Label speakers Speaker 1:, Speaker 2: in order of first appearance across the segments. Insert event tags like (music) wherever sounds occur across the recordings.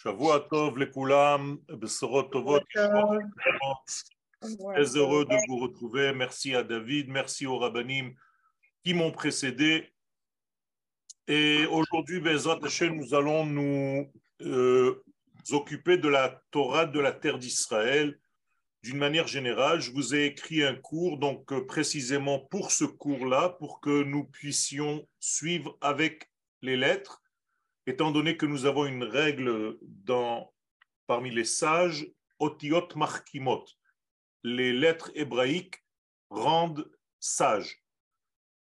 Speaker 1: Shavua Tov Lekulam, Besorot Tovot, Très heureux de vous retrouver. Merci à David, merci aux rabbinim qui m'ont précédé. Et aujourd'hui, Bezrat Hashem, nous allons nous euh, occuper de la Torah de la terre d'Israël. D'une manière générale, je vous ai écrit un cours, donc euh, précisément pour ce cours-là, pour que nous puissions suivre avec les lettres étant donné que nous avons une règle dans, parmi les sages, otiot markimot, les lettres hébraïques rendent sages.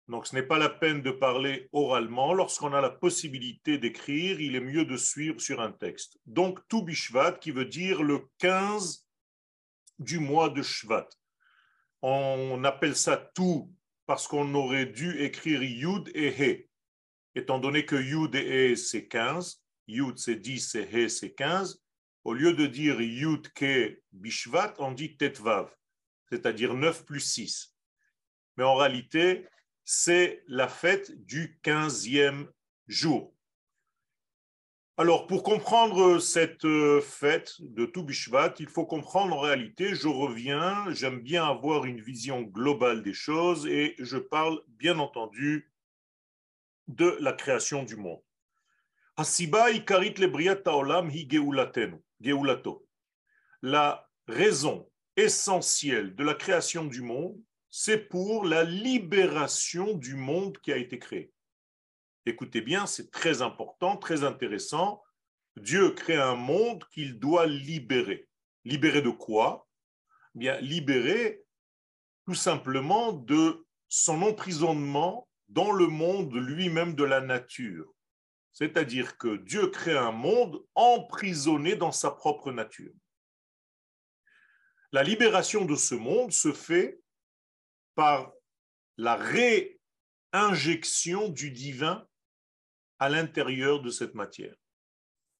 Speaker 1: Donc ce n'est pas la peine de parler oralement. Lorsqu'on a la possibilité d'écrire, il est mieux de suivre sur un texte. Donc tout bishvat, qui veut dire le 15 du mois de Shvat. On appelle ça tout parce qu'on aurait dû écrire Yud et He étant donné que Yud et c'est 15, Yud c'est 10 et He c'est 15, au lieu de dire Yud ke Bishvat, on dit Tetvav, c'est-à-dire 9 plus 6. Mais en réalité, c'est la fête du 15e jour. Alors, pour comprendre cette fête de tout Bishvat, il faut comprendre en réalité, je reviens, j'aime bien avoir une vision globale des choses et je parle bien entendu de la création du monde. La raison essentielle de la création du monde, c'est pour la libération du monde qui a été créé. Écoutez bien, c'est très important, très intéressant. Dieu crée un monde qu'il doit libérer. Libérer de quoi? Bien, libérer tout simplement de son emprisonnement dans le monde lui-même de la nature. C'est-à-dire que Dieu crée un monde emprisonné dans sa propre nature. La libération de ce monde se fait par la réinjection du divin à l'intérieur de cette matière.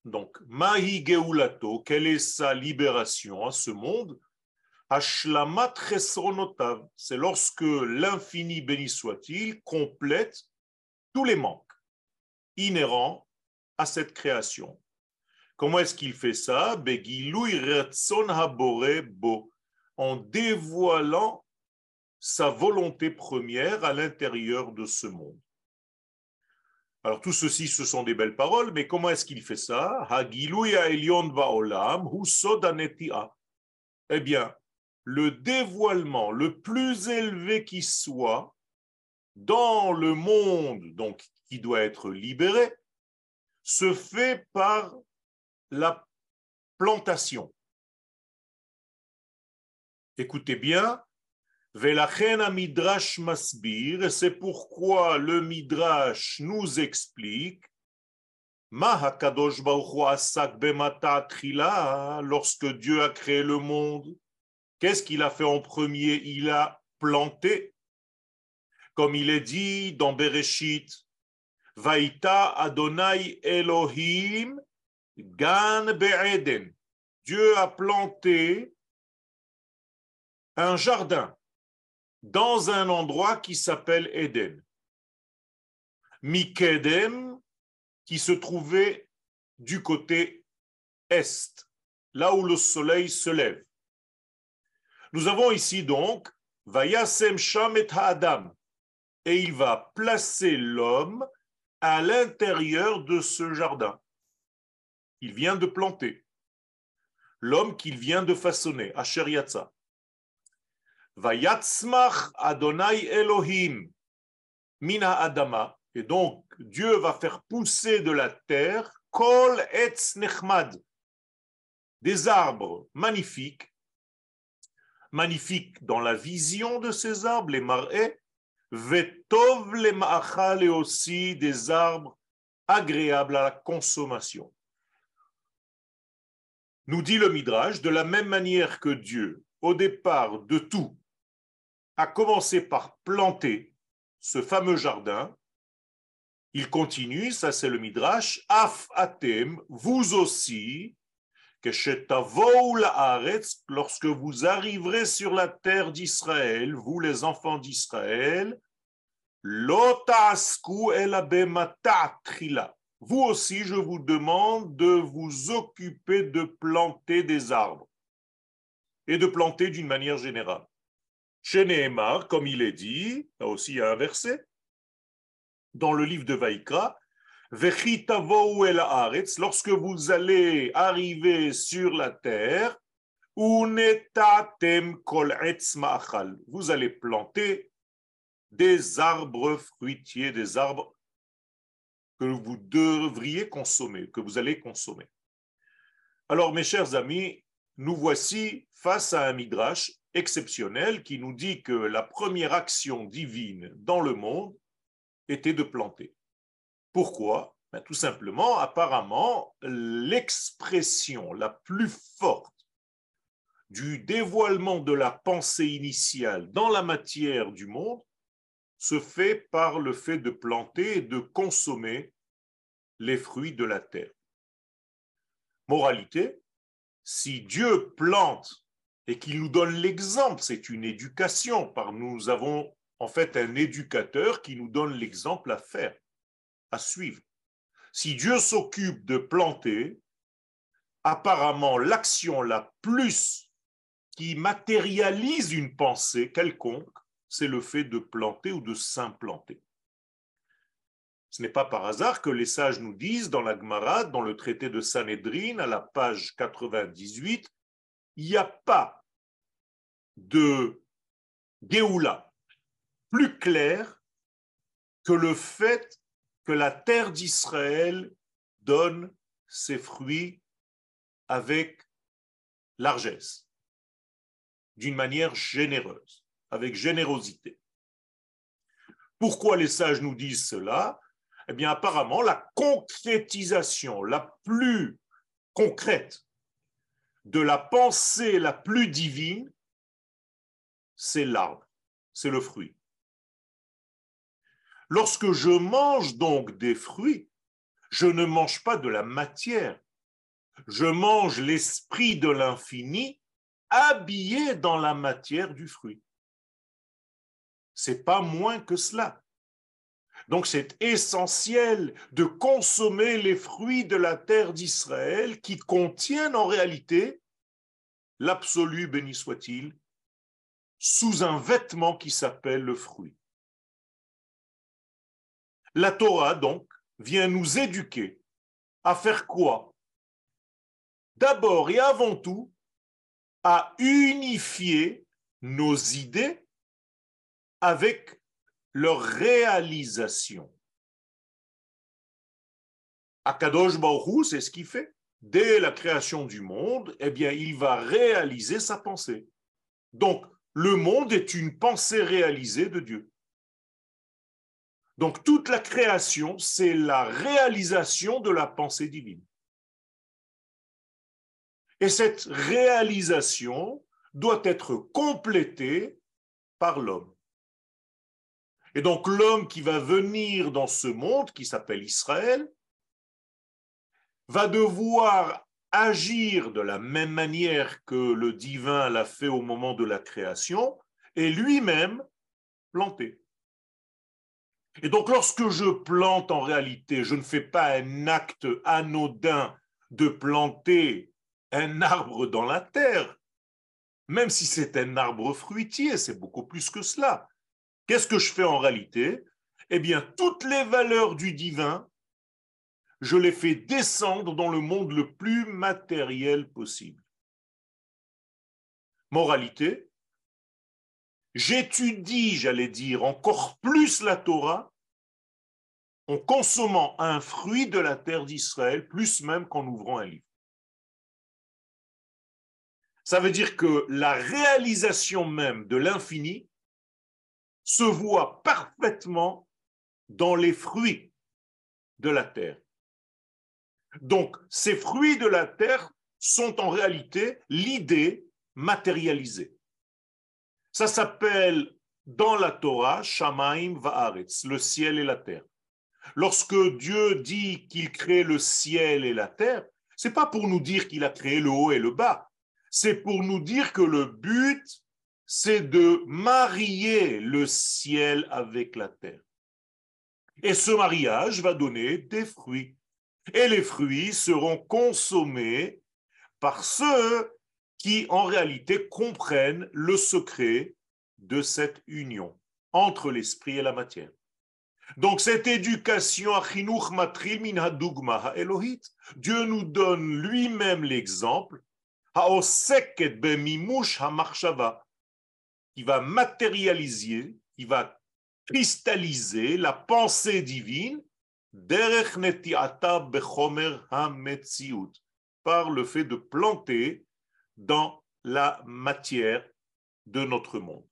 Speaker 1: Donc, Mahi Geulato, quelle est sa libération à ce monde? C'est lorsque l'infini béni soit-il complète tous les manques inhérents à cette création. Comment est-ce qu'il fait ça? En dévoilant sa volonté première à l'intérieur de ce monde. Alors tout ceci, ce sont des belles paroles, mais comment est-ce qu'il fait ça? Eh bien, le dévoilement le plus élevé qui soit dans le monde, donc qui doit être libéré, se fait par la plantation. Écoutez bien, Midrash Masbir, c'est pourquoi le Midrash nous explique lorsque Dieu a créé le monde, Qu'est-ce qu'il a fait en premier? Il a planté. Comme il est dit dans Bereshit, Vaïta Adonai Elohim Gan Be'eden. Dieu a planté un jardin dans un endroit qui s'appelle Eden. Mikedem, qui se trouvait du côté est, là où le soleil se lève. Nous avons ici donc Sham et Adam, et il va placer l'homme à l'intérieur de ce jardin. Il vient de planter. L'homme qu'il vient de façonner, Asher. Vayatzmach Adonai Elohim Mina Adama. Et donc, Dieu va faire pousser de la terre Kol Etz Nechmad, des arbres magnifiques magnifique dans la vision de ces arbres, les marais, vetov les ma'achal et aussi des arbres agréables à la consommation. Nous dit le Midrash, de la même manière que Dieu, au départ de tout, a commencé par planter ce fameux jardin, il continue, ça c'est le Midrash, Af atem, vous aussi, lorsque vous arriverez sur la terre d'Israël, vous les enfants d'Israël, vous aussi, je vous demande de vous occuper de planter des arbres et de planter d'une manière générale. Chez Nehemar, comme il est dit, là aussi il y a un verset, dans le livre de Vaïkra, lorsque vous allez arriver sur la terre, vous allez planter des arbres fruitiers, des arbres que vous devriez consommer, que vous allez consommer. Alors, mes chers amis, nous voici face à un midrash exceptionnel qui nous dit que la première action divine dans le monde était de planter. Pourquoi? Ben, Tout simplement, apparemment, l'expression la plus forte du dévoilement de la pensée initiale dans la matière du monde se fait par le fait de planter et de consommer les fruits de la terre. Moralité, si Dieu plante et qu'il nous donne l'exemple, c'est une éducation, par nous avons en fait un éducateur qui nous donne l'exemple à faire, suivre. Si Dieu s'occupe de planter, apparemment l'action la plus qui matérialise une pensée quelconque, c'est le fait de planter ou de s'implanter. Ce n'est pas par hasard que les sages nous disent dans la Gemara, dans le traité de Sanhedrin, à la page 98, il n'y a pas de Géoula plus clair que le fait que la terre d'Israël donne ses fruits avec largesse, d'une manière généreuse, avec générosité. Pourquoi les sages nous disent cela? Eh bien, apparemment, la concrétisation la plus concrète de la pensée la plus divine, c'est l'arbre, c'est le fruit. Lorsque je mange donc des fruits, je ne mange pas de la matière, je mange l'esprit de l'infini habillé dans la matière du fruit. C'est pas moins que cela. Donc c'est essentiel de consommer les fruits de la terre d'Israël qui contiennent en réalité l'absolu, béni soit-il, sous un vêtement qui s'appelle le fruit. La Torah, donc, vient nous éduquer à faire quoi? D'abord et avant tout, à unifier nos idées avec leur réalisation. Akadosh Baruch c'est ce qu'il fait. Dès la création du monde, eh bien, il va réaliser sa pensée. Donc, le monde est une pensée réalisée de Dieu. Donc, toute la création, c'est la réalisation de la pensée divine. Et cette réalisation doit être complétée par l'homme. Et donc l'homme qui va venir dans ce monde, qui s'appelle Israël, va devoir agir de la même manière que le divin l'a fait au moment de la création, et lui-même planter. Et donc lorsque je plante en réalité, je ne fais pas un acte anodin de planter un arbre dans la terre, même si c'est un arbre fruitier, c'est beaucoup plus que cela. Qu'est-ce que je fais en réalité? Eh bien, toutes les valeurs du divin, je les fais descendre dans le monde le plus matériel possible. Moralité, j'étudie, j'allais dire, encore plus la Torah en consommant un fruit de la terre d'Israël, plus même qu'en ouvrant un livre. Ça veut dire que la réalisation même de l'infini se voit parfaitement dans les fruits de la terre. Donc, ces fruits de la terre sont en réalité l'idée matérialisée. Ça s'appelle dans la Torah Shamaim Va'aretz, le ciel et la terre. Lorsque Dieu dit qu'il crée le ciel et la terre, c'est pas pour nous dire qu'il a créé le haut et le bas. C'est pour nous dire que le but c'est de marier le ciel avec la terre. Et ce mariage va donner des fruits. Et les fruits seront consommés par ceux qui en réalité comprennent le secret de cette union entre l'esprit et la matière. Donc cette éducation, Dieu nous donne lui-même l'exemple, qui va matérialiser, qui va cristalliser la pensée divine par le fait de planter dans la matière de notre monde.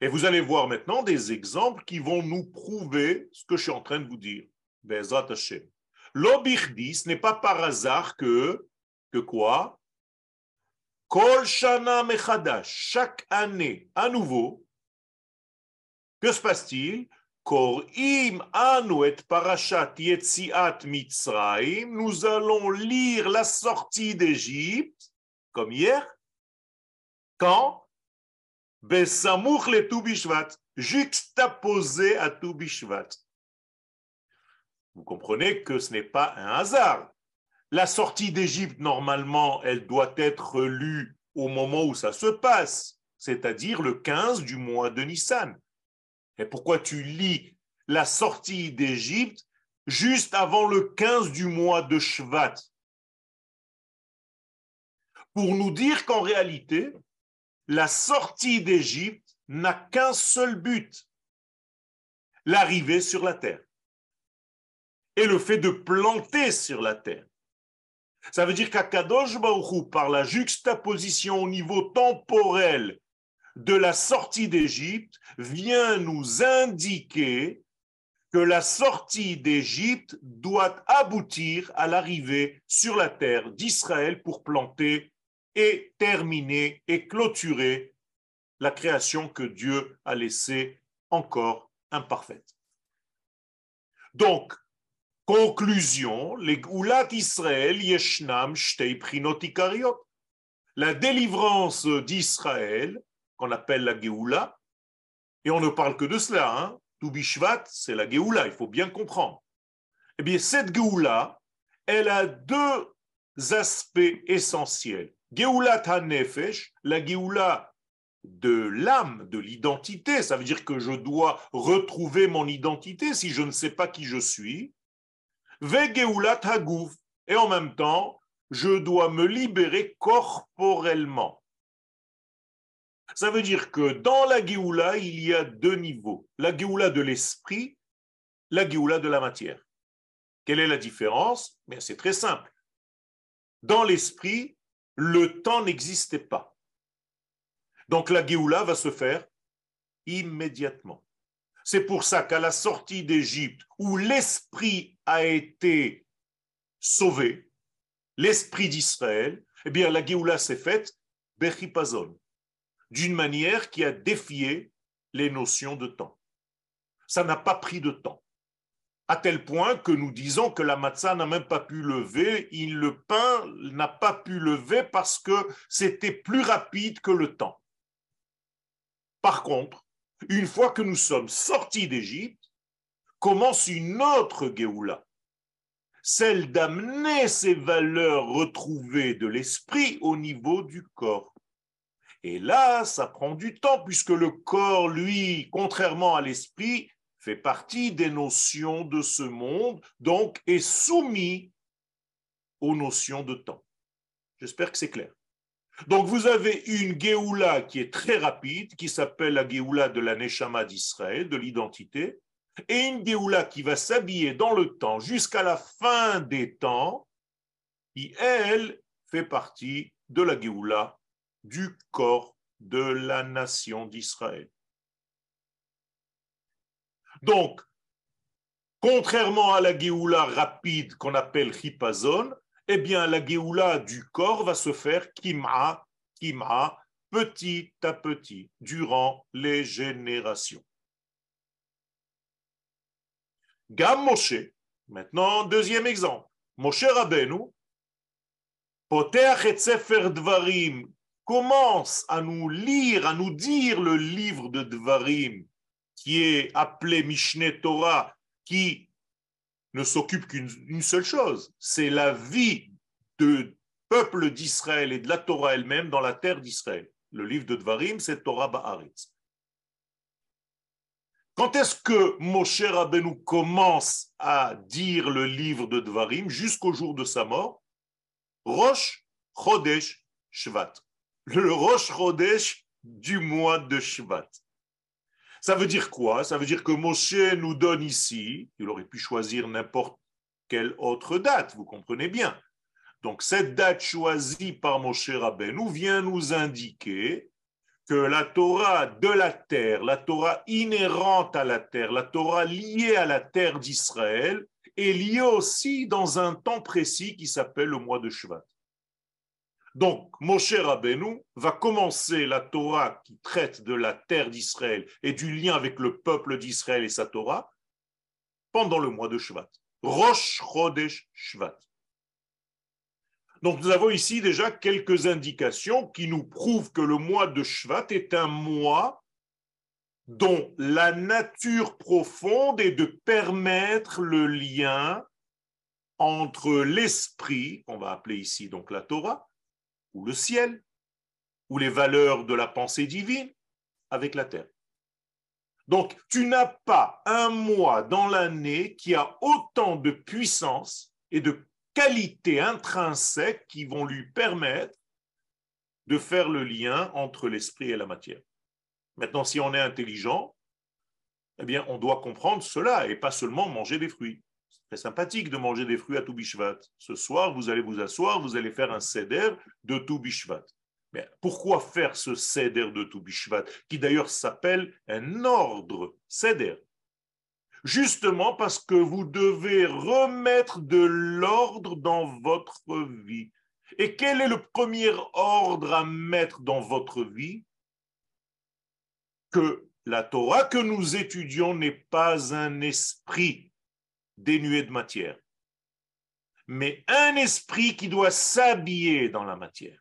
Speaker 1: Et vous allez voir maintenant des exemples qui vont nous prouver ce que je suis en train de vous dire. L'obirdi, ce n'est pas par hasard que, que quoi? Kol shana mechadash, chaque année, à nouveau, que se passe-t-il? Nous allons lire la sortie d'Égypte, comme hier, quand Besamuch le Toubishvat, juxtaposé à Toubishvat. Vous comprenez que ce n'est pas un hasard. La sortie d'Égypte, normalement, elle doit être lue au moment où ça se passe, c'est-à-dire le 15 du mois de Nissan. Et pourquoi tu lis la sortie d'Égypte juste avant le 15 du mois de Shvat? Pour nous dire qu'en réalité, la sortie d'Égypte n'a qu'un seul but, l'arrivée sur la terre et le fait de planter sur la terre. Ça veut dire qu'Akadosh Baruch par la juxtaposition au niveau temporel de la sortie d'Égypte, vient nous indiquer que la sortie d'Égypte doit aboutir à l'arrivée sur la terre d'Israël pour planter et terminer et clôturer la création que Dieu a laissée encore imparfaite. Donc, conclusion, les Goulat Israël yeshnam shtei La délivrance d'Israël, qu'on appelle la Géoula, et on ne parle que de cela, hein, Toubishvat, c'est la Géoula, il faut bien comprendre. Eh bien, cette Géoula, elle a deux aspects essentiels. Geulat HaNefesh, la Geoula de l'âme, de l'identité, ça veut dire que je dois retrouver mon identité si je ne sais pas qui je suis. Ve Geulat HaGouf, et en même temps, je dois me libérer corporellement. Ça veut dire que dans la Géoula, il y a deux niveaux. La Géoula de l'esprit, la Géoula de la matière. Quelle est la différence? C'est très simple. Dans l'esprit, le temps n'existait pas. Donc la Géoula va se faire immédiatement. C'est pour ça qu'à la sortie d'Égypte, où l'esprit a été sauvé, l'esprit d'Israël, eh bien la Géoula s'est faite Bechipazon, d'une manière qui a défié les notions de temps. Ça n'a pas pris de temps à tel point que nous disons que la matzah n'a même pas pu lever, il, le pain n'a pas pu lever parce que c'était plus rapide que le temps. Par contre, une fois que nous sommes sortis d'Égypte, commence une autre Géoula, celle d'amener ces valeurs retrouvées de l'esprit au niveau du corps. Et là, ça prend du temps puisque le corps, lui, contrairement à l'esprit, fait partie des notions de ce monde, donc est soumis aux notions de temps. J'espère que c'est clair. Donc vous avez une Géoula qui est très rapide, qui s'appelle la Géoula de la Neshama d'Israël, de l'identité, et une Géoula qui va s'habiller dans le temps jusqu'à la fin des temps, qui, elle, fait partie de la Géoula du corps de la nation d'Israël. Donc, contrairement à la Géoula rapide qu'on appelle Chipazon, eh bien, la Géoula du corps va se faire Kima, Kima, petit à petit, durant les générations. Gam Moshe, maintenant, deuxième exemple. Moshe Rabbeinu, Poteach et Sefer Dvarim, commence à nous lire, à nous dire le livre de Dvarim qui est appelé Mishneh Torah, qui ne s'occupe qu'une seule chose, c'est la vie du peuple d'Israël et de la Torah elle-même dans la terre d'Israël. Le livre de Dvarim, c'est Torah Ba'aretz. Quand est-ce que Moshe Rabbeinu commence à dire le livre de Dvarim jusqu'au jour de sa mort? Rosh Chodesh Shvat. Le Rosh Chodesh du mois de Shvat. Ça veut dire quoi? Ça veut dire que Moshe nous donne ici, il aurait pu choisir n'importe quelle autre date, vous comprenez bien. Donc cette date choisie par Moshe Rabbeinu vient nous indiquer que la Torah de la terre, la Torah inhérente à la terre, la Torah liée à la terre d'Israël, est liée aussi dans un temps précis qui s'appelle le mois de Shvat. Donc, Moshe Rabbeinu va commencer la Torah qui traite de la terre d'Israël et du lien avec le peuple d'Israël et sa Torah pendant le mois de Shvat. Rosh Chodesh Shvat. Donc nous avons ici déjà quelques indications qui nous prouvent que le mois de Shvat est un mois dont la nature profonde est de permettre le lien entre l'esprit, qu'on va appeler ici donc la Torah, ou le ciel, ou les valeurs de la pensée divine avec la terre. Donc, tu n'as pas un mois dans l'année qui a autant de puissance et de qualités intrinsèques qui vont lui permettre de faire le lien entre l'esprit et la matière. Maintenant, si on est intelligent, eh bien, on doit comprendre cela et pas seulement manger des fruits très sympathique de manger des fruits à tout Ce soir, vous allez vous asseoir, vous allez faire un seder de tout Mais pourquoi faire ce seder de tout qui d'ailleurs s'appelle un ordre seder? Justement parce que vous devez remettre de l'ordre dans votre vie. Et quel est le premier ordre à mettre dans votre vie? Que la Torah que nous étudions n'est pas un esprit, dénué de matière, mais un esprit qui doit s'habiller dans la matière.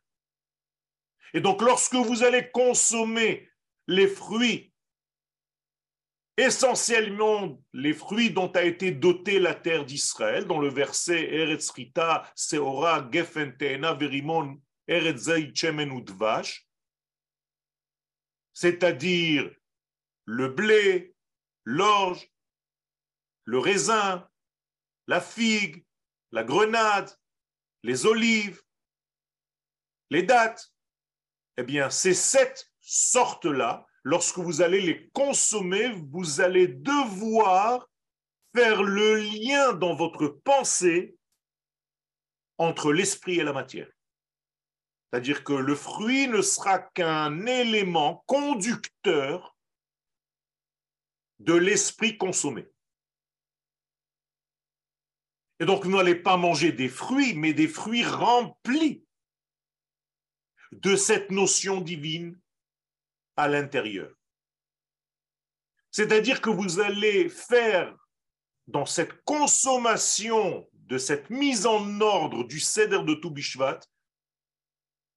Speaker 1: Et donc lorsque vous allez consommer les fruits, essentiellement les fruits dont a été dotée la terre d'Israël, dans le verset Eretz Rita, Seora, Gefentena, Verimon, c'est-à-dire le blé, l'orge, le raisin, la figue, la grenade, les olives, les dattes, eh bien, ces sept sortes-là, lorsque vous allez les consommer, vous allez devoir faire le lien dans votre pensée entre l'esprit et la matière. C'est-à-dire que le fruit ne sera qu'un élément conducteur de l'esprit consommé. Et donc, n'allez pas manger des fruits, mais des fruits remplis de cette notion divine à l'intérieur. C'est-à-dire que vous allez faire dans cette consommation de cette mise en ordre du Seder de Toubishvat,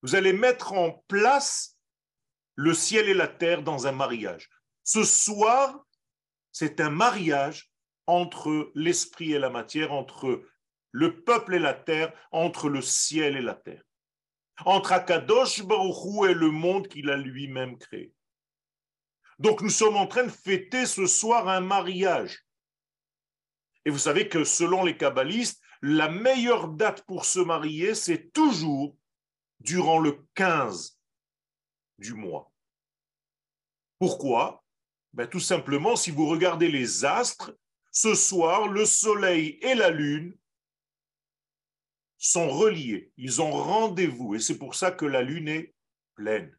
Speaker 1: vous allez mettre en place le ciel et la terre dans un mariage. Ce soir, c'est un mariage entre l'esprit et la matière, entre le peuple et la terre, entre le ciel et la terre, entre Akadosh Baruchou et le monde qu'il a lui-même créé. Donc nous sommes en train de fêter ce soir un mariage. Et vous savez que selon les kabbalistes, la meilleure date pour se marier, c'est toujours durant le 15 du mois. Pourquoi? Ben, Tout simplement, si vous regardez les astres, ce soir, le soleil et la lune sont reliés, ils ont rendez-vous, et c'est pour ça que la lune est pleine.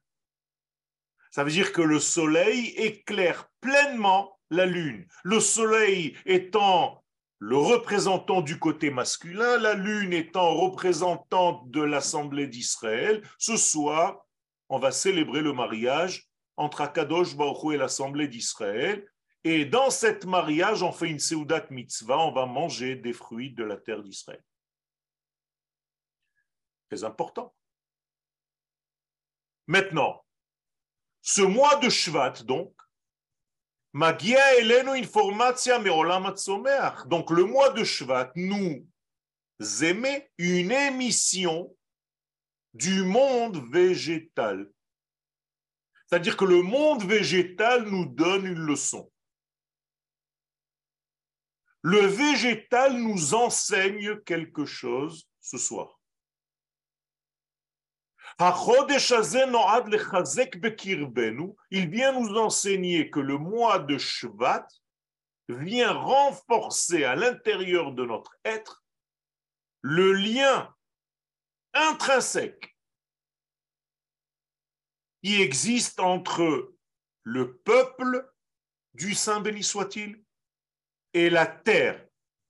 Speaker 1: Ça veut dire que le soleil éclaire pleinement la lune. Le soleil étant le représentant du côté masculin, la lune étant représentante de l'Assemblée d'Israël, ce soir, on va célébrer le mariage entre Akadosh Baruch et l'Assemblée d'Israël, et dans cette mariage, on fait une Seudat mitzvah, on va manger des fruits de la terre d'Israël. Très important. Maintenant, ce mois de Shvat, donc, Donc le mois de Shvat nous émet une émission du monde végétal. C'est-à-dire que le monde végétal nous donne une leçon. Le végétal nous enseigne quelque chose ce soir. Il vient nous enseigner que le mois de Shvat vient renforcer à l'intérieur de notre être le lien intrinsèque qui existe entre le peuple du Saint béni soit-il et la terre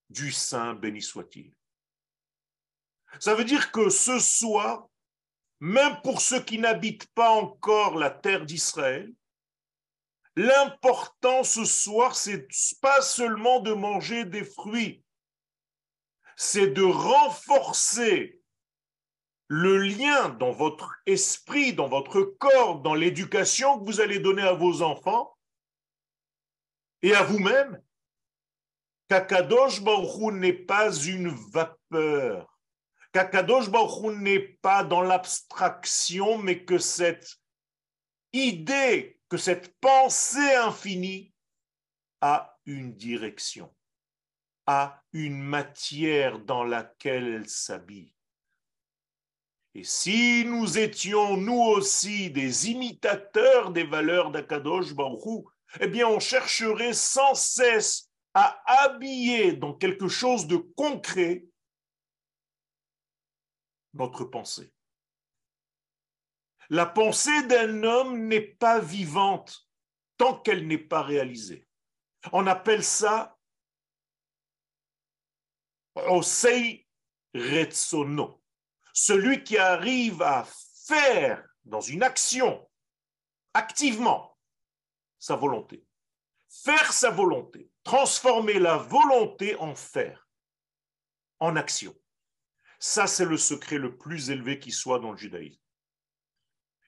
Speaker 1: du Saint béni soit-il. Ça veut dire que ce soir, même pour ceux qui n'habitent pas encore la terre d'Israël, l'important ce soir, c'est pas seulement de manger des fruits, c'est de renforcer le lien dans votre esprit, dans votre corps, dans l'éducation que vous allez donner à vos enfants et à vous-même, qu'Akadosh Baruch n'est pas une vapeur, qu'Akadosh Baruch n'est pas dans l'abstraction, mais que cette idée, que cette pensée infinie a une direction, a une matière dans laquelle elle s'habille. Et si nous étions nous aussi des imitateurs des valeurs d'Akadosh Baruch eh bien on chercherait sans cesse à habiller dans quelque chose de concret notre pensée. La pensée d'un homme n'est pas vivante tant qu'elle n'est pas réalisée. On appelle ça osei retsono celui qui arrive à faire dans une action activement sa volonté, faire sa volonté, transformer la volonté en faire, en action. Ça, c'est le secret le plus élevé qui soit dans le judaïsme.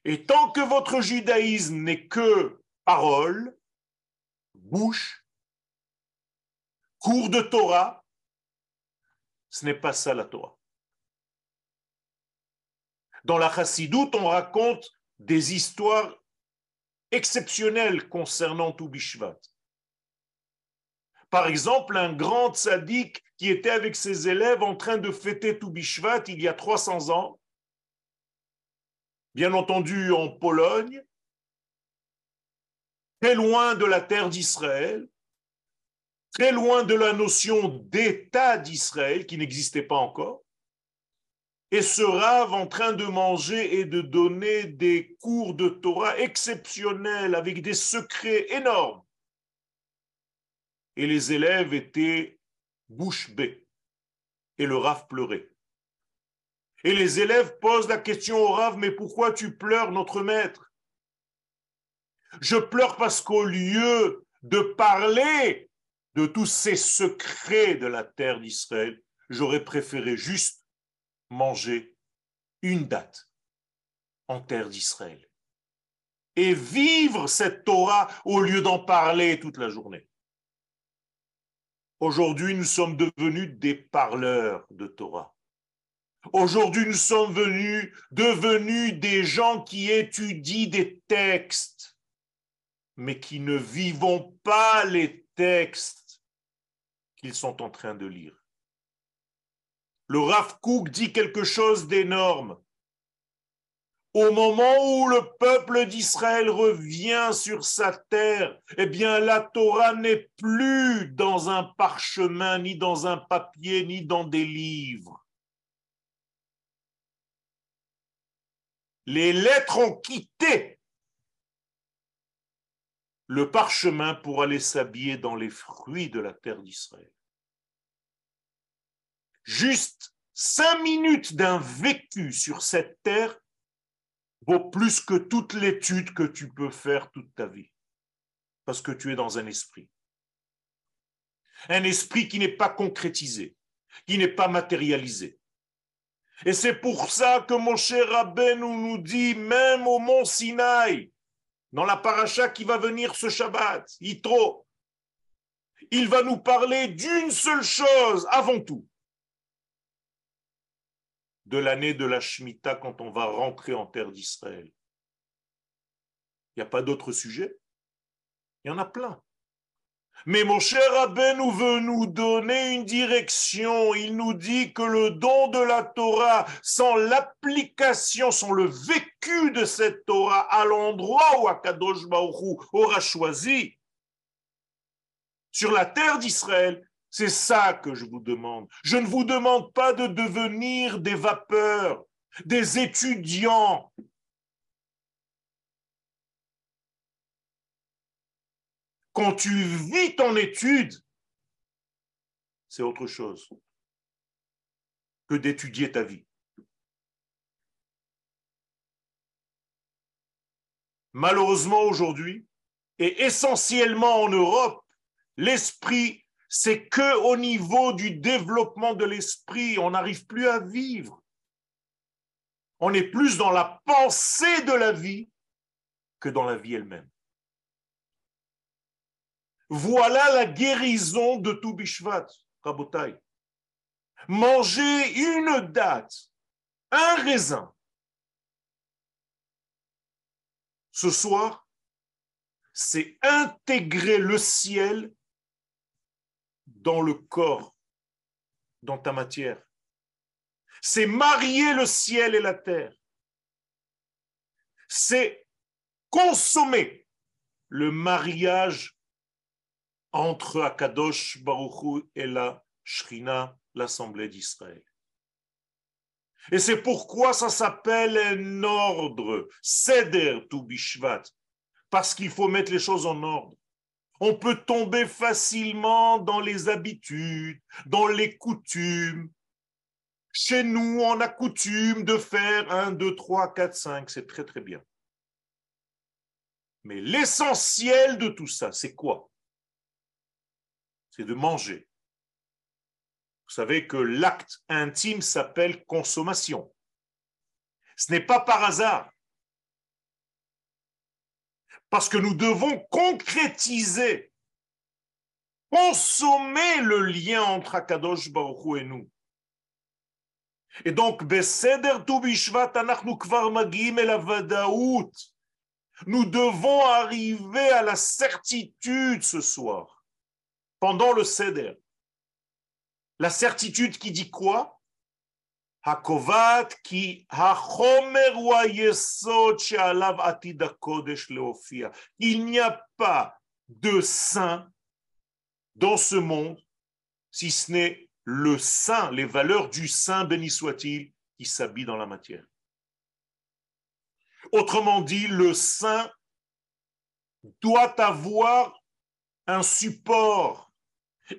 Speaker 1: Et tant que votre judaïsme n'est que parole, bouche, cours de Torah, ce n'est pas ça la Torah. Dans la Chassidoute, on raconte des histoires exceptionnelles concernant Toubishvat. Par exemple, un grand tzaddik qui était avec ses élèves en train de fêter Toubishvat il y a 300 ans, bien entendu en Pologne, très loin de la terre d'Israël, très loin de la notion d'État d'Israël qui n'existait pas encore et ce rave en train de manger et de donner des cours de Torah exceptionnels avec des secrets énormes. Et les élèves étaient bouche bée et le rave pleurait. Et les élèves posent la question au rave, mais pourquoi tu pleures, notre maître? Je pleure parce qu'au lieu de parler de tous ces secrets de la terre d'Israël, j'aurais préféré juste manger une date en terre d'Israël et vivre cette Torah au lieu d'en parler toute la journée. Aujourd'hui, nous sommes devenus des parleurs de Torah. Aujourd'hui, nous sommes venus, devenus des gens qui étudient des textes, mais qui ne vivons pas les textes qu'ils sont en train de lire le Rav dit quelque chose d'énorme. Au moment où le peuple d'Israël revient sur sa terre, eh bien la Torah n'est plus dans un parchemin, ni dans un papier, ni dans des livres. Les lettres ont quitté le parchemin pour aller s'habiller dans les fruits de la terre d'Israël juste cinq minutes d'un vécu sur cette terre plus que toute l'étude que tu peux faire toute ta vie. Parce que tu es dans un esprit. Un esprit qui n'est pas concrétisé, qui n'est pas matérialisé. Et c'est pour ça que mon cher nous, nous dit, même au mont Sinaï, dans la paracha qui va venir ce Shabbat, Yitro, il va nous parler d'une seule chose avant tout. De l'année de la Shemitah quand on va rentrer en terre d'Israël. Il n'y a pas d'autre sujet. Il y en a plein. Mais mon cher Abbé nous veut nous donner une direction. Il nous dit que le don de la Torah, sans l'application, sans le vécu de cette Torah à l'endroit où Akadosh Baruch aura choisi, sur la terre d'Israël, c'est ça que je vous demande. Je ne vous demande pas de devenir des vapeurs, des étudiants Quand tu vis ton étude, c'est autre chose que d'étudier ta vie. Malheureusement aujourd'hui, et essentiellement en Europe, l'esprit, c'est que au niveau du développement de l'esprit, on n'arrive plus à vivre. On est plus dans la pensée de la vie que dans la vie elle-même. Voilà la guérison de tout Bishvat, Rabotai. Manger une date, un raisin. Ce soir, c'est intégrer le ciel dans le corps, dans ta matière. C'est marier le ciel et la terre. C'est consommer le mariage entre Akadosh Baruchou et la Shrina, l'Assemblée d'Israël. Et c'est pourquoi ça s'appelle un ordre, Seder tu Bishvat, parce qu'il faut mettre les choses en ordre. On peut tomber facilement dans les habitudes, dans les coutumes. Chez nous, on a coutume de faire 1, 2, 3, 4, 5, c'est très très bien. Mais l'essentiel de tout ça, c'est quoi? C'est de manger. Vous savez que l'acte intime s'appelle consommation. Ce n'est pas par hasard. Parce que nous devons concrétiser, consommer le lien entre Akadosh Baruch et nous. Et donc, Nous devons arriver à la certitude ce soir pendant le Seder. La certitude qui dit quoi? Il n'y a pas de saint dans ce monde, si ce n'est le saint, les valeurs du saint, béni soit-il, qui s'habille dans la matière. Autrement dit, le saint doit avoir un support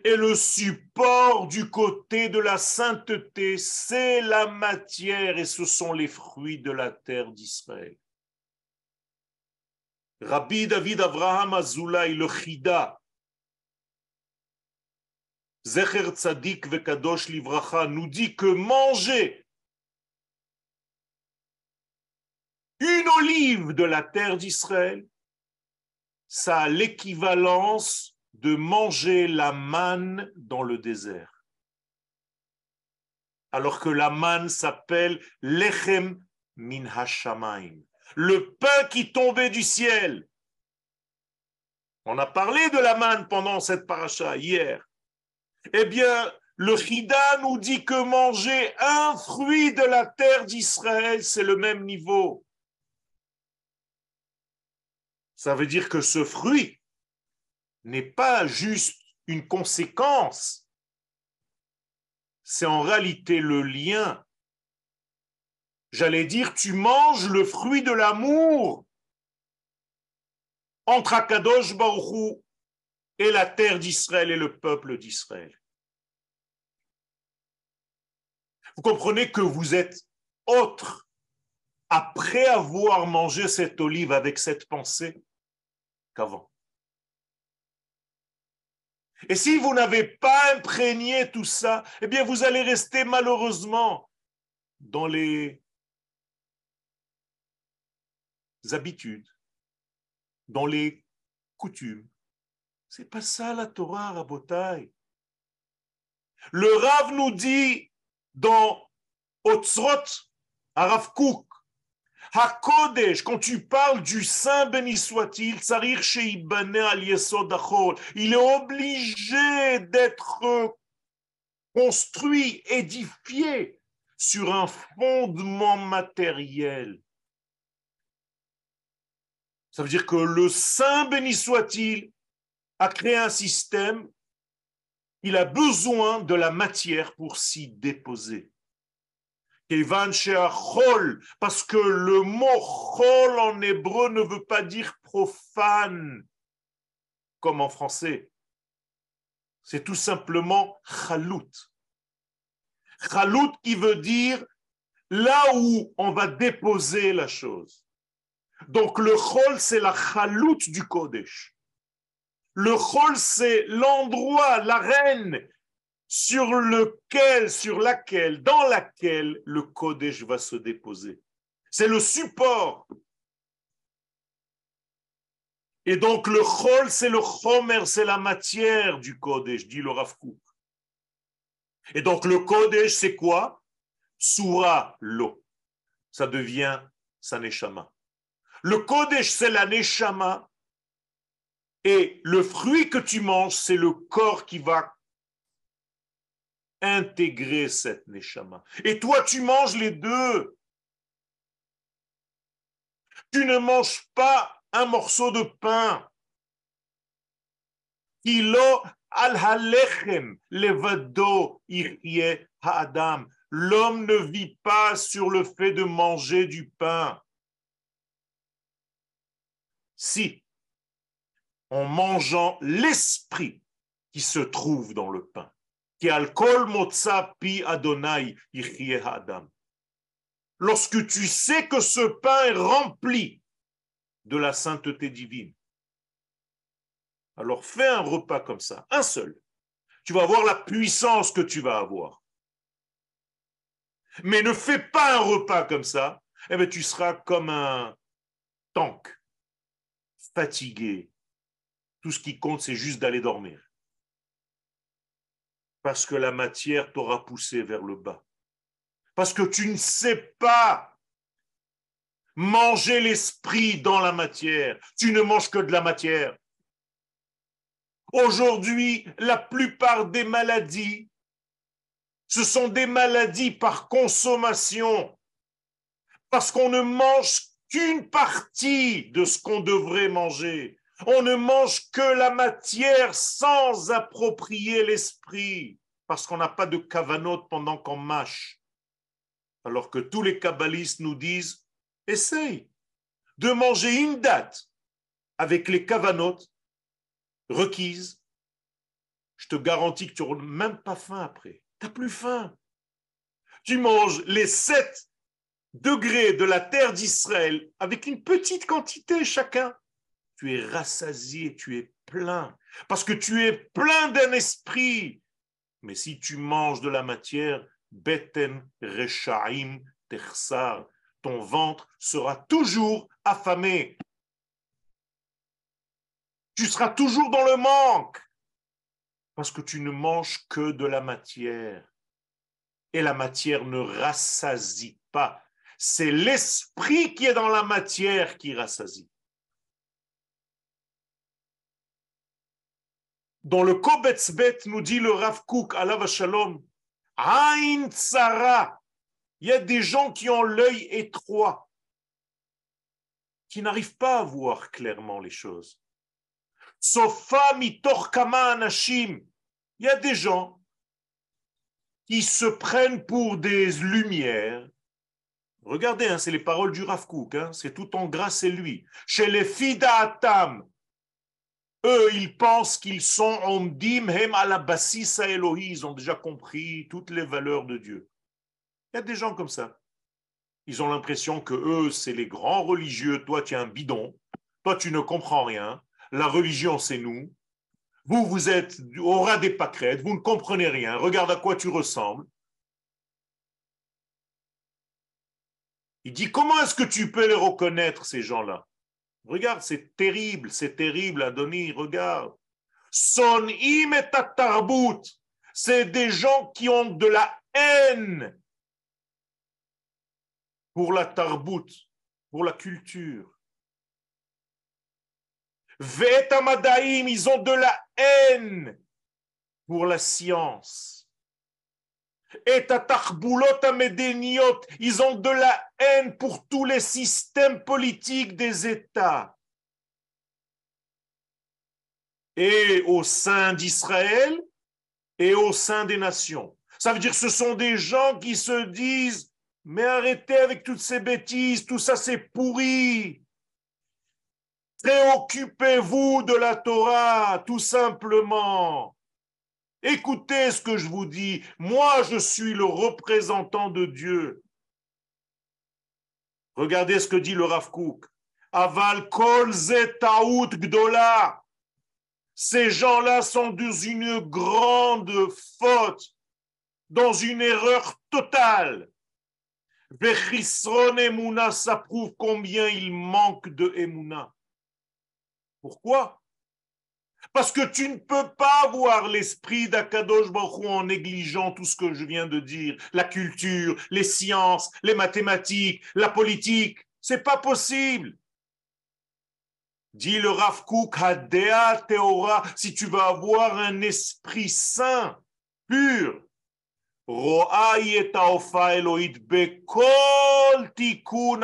Speaker 1: et le support du côté de la sainteté, c'est la matière et ce sont les fruits de la terre d'Israël. Rabbi David Avraham Azoulay, le Chida, Zecher Tzadik Vekadosh Livracha, nous dit que manger une olive de la terre d'Israël, ça a l'équivalence de manger la manne dans le désert. Alors que la manne s'appelle lechem min hashamaim, le pain qui tombait du ciel. On a parlé de la manne pendant cette paracha hier. Eh bien, le Chida nous dit que manger un fruit de la terre d'Israël, c'est le même niveau. Ça veut dire que ce fruit n'est pas juste une conséquence, c'est en réalité le lien. J'allais dire, tu manges le fruit de l'amour entre Akadosh Baruchou et la terre d'Israël et le peuple d'Israël. Vous comprenez que vous êtes autre après avoir mangé cette olive avec cette pensée qu'avant. Et si vous n'avez pas imprégné tout ça, eh bien, vous allez rester malheureusement dans les habitudes, dans les coutumes. C'est pas ça la Torah, Rabotai. Le Rav nous dit dans Otzrot, à HaKodesh, quand tu parles du Saint béni soit-il, il est obligé d'être construit, édifié sur un fondement matériel. Ça veut dire que le Saint béni soit-il a créé un système, il a besoin de la matière pour s'y déposer. Parce que le mot chol en hébreu ne veut pas dire profane, comme en français. C'est tout simplement chalout. Chalout qui veut dire là où on va déposer la chose. Donc le chol, c'est la chalout du Kodesh. Le chol, c'est l'endroit, l'arène sur lequel, sur laquelle, dans laquelle le Kodesh va se déposer. C'est le support. Et donc le chol, c'est le chomer, c'est la matière du Kodesh, dit le Rav Et donc le Kodesh, c'est quoi? Soura, l'eau. Ça devient sa neshama. Le Kodesh, c'est la neshama. Et le fruit que tu manges, c'est le corps qui va intégrer cette neshama. Et toi, tu manges les deux. Tu ne manges pas un morceau de pain. Al levado. L'homme ne vit pas sur le fait de manger du pain. Si, en mangeant l'esprit qui se trouve dans le pain. Lorsque tu sais que ce pain est rempli de la sainteté divine, alors fais un repas comme ça, un seul. Tu vas voir la puissance que tu vas avoir. Mais ne fais pas un repas comme ça, eh bien, tu seras comme un tank, fatigué. Tout ce qui compte, c'est juste d'aller dormir parce que la matière t'aura poussé vers le bas. Parce que tu ne sais pas manger l'esprit dans la matière. Tu ne manges que de la matière. Aujourd'hui, la plupart des maladies, ce sont des maladies par consommation, parce qu'on ne mange qu'une partie de ce qu'on devrait manger. On ne mange que la matière sans approprier l'esprit, parce qu'on n'a pas de cavanote pendant qu'on mâche. Alors que tous les kabbalistes nous disent, essaye de manger une date avec les cavanotes requises. Je te garantis que tu n'auras même pas faim après. Tu n'as plus faim. Tu manges les sept degrés de la terre d'Israël avec une petite quantité chacun tu es rassasié, tu es plein, parce que tu es plein d'un esprit. Mais si tu manges de la matière, beten rechaim tersar, ton ventre sera toujours affamé. Tu seras toujours dans le manque, parce que tu ne manges que de la matière. Et la matière ne rassasie pas. C'est l'esprit qui est dans la matière qui rassasie. Dans le Kobetzbet, nous dit le Rav Kook, Allah Shalom, Ain Tsara, il y a des gens qui ont l'œil étroit, qui n'arrivent pas à voir clairement les choses. Sofa mitorkama anashim, il y a des gens qui se prennent pour des lumières. Regardez, hein, c'est les paroles du Rav Kook, hein, c'est tout en grâce et lui. Chez les Fidaatam, eux, ils pensent qu'ils sont Omdim Hem à la Elohi. Ils ont déjà compris toutes les valeurs de Dieu. Il y a des gens comme ça. Ils ont l'impression que eux, c'est les grands religieux. Toi, tu es un bidon. Toi, tu ne comprends rien. La religion, c'est nous. Vous, vous êtes au ras des pâquerettes. Vous ne comprenez rien. Regarde à quoi tu ressembles. Il dit, comment est-ce que tu peux les reconnaître, ces gens-là? Regarde, c'est terrible, c'est terrible, Adoni, regarde. Son im et tarbut, c'est des gens qui ont de la haine pour la tarbut, pour la culture. Vetamadaim, ils ont de la haine pour la science. Et ils ont de la haine pour tous les systèmes politiques des États. Et au sein d'Israël et au sein des nations. Ça veut dire que ce sont des gens qui se disent, mais arrêtez avec toutes ces bêtises, tout ça c'est pourri. Préoccupez-vous de la Torah, tout simplement. Écoutez ce que je vous dis. Moi, je suis le représentant de Dieu. Regardez ce que dit le Rav Kook. Aval kol zetaout gdola. Ces gens-là sont dans une grande faute, dans une erreur totale. Vechisron Emouna, ça prouve combien il manque de Emouna. Pourquoi? Parce que tu ne peux pas voir l'esprit d'Akadosh Baruch en négligeant tout ce que je viens de dire, la culture, les sciences, les mathématiques, la politique. C'est pas possible. Dit le Rav Kook, Teora, si tu veux avoir un esprit saint, pur, bekol tikun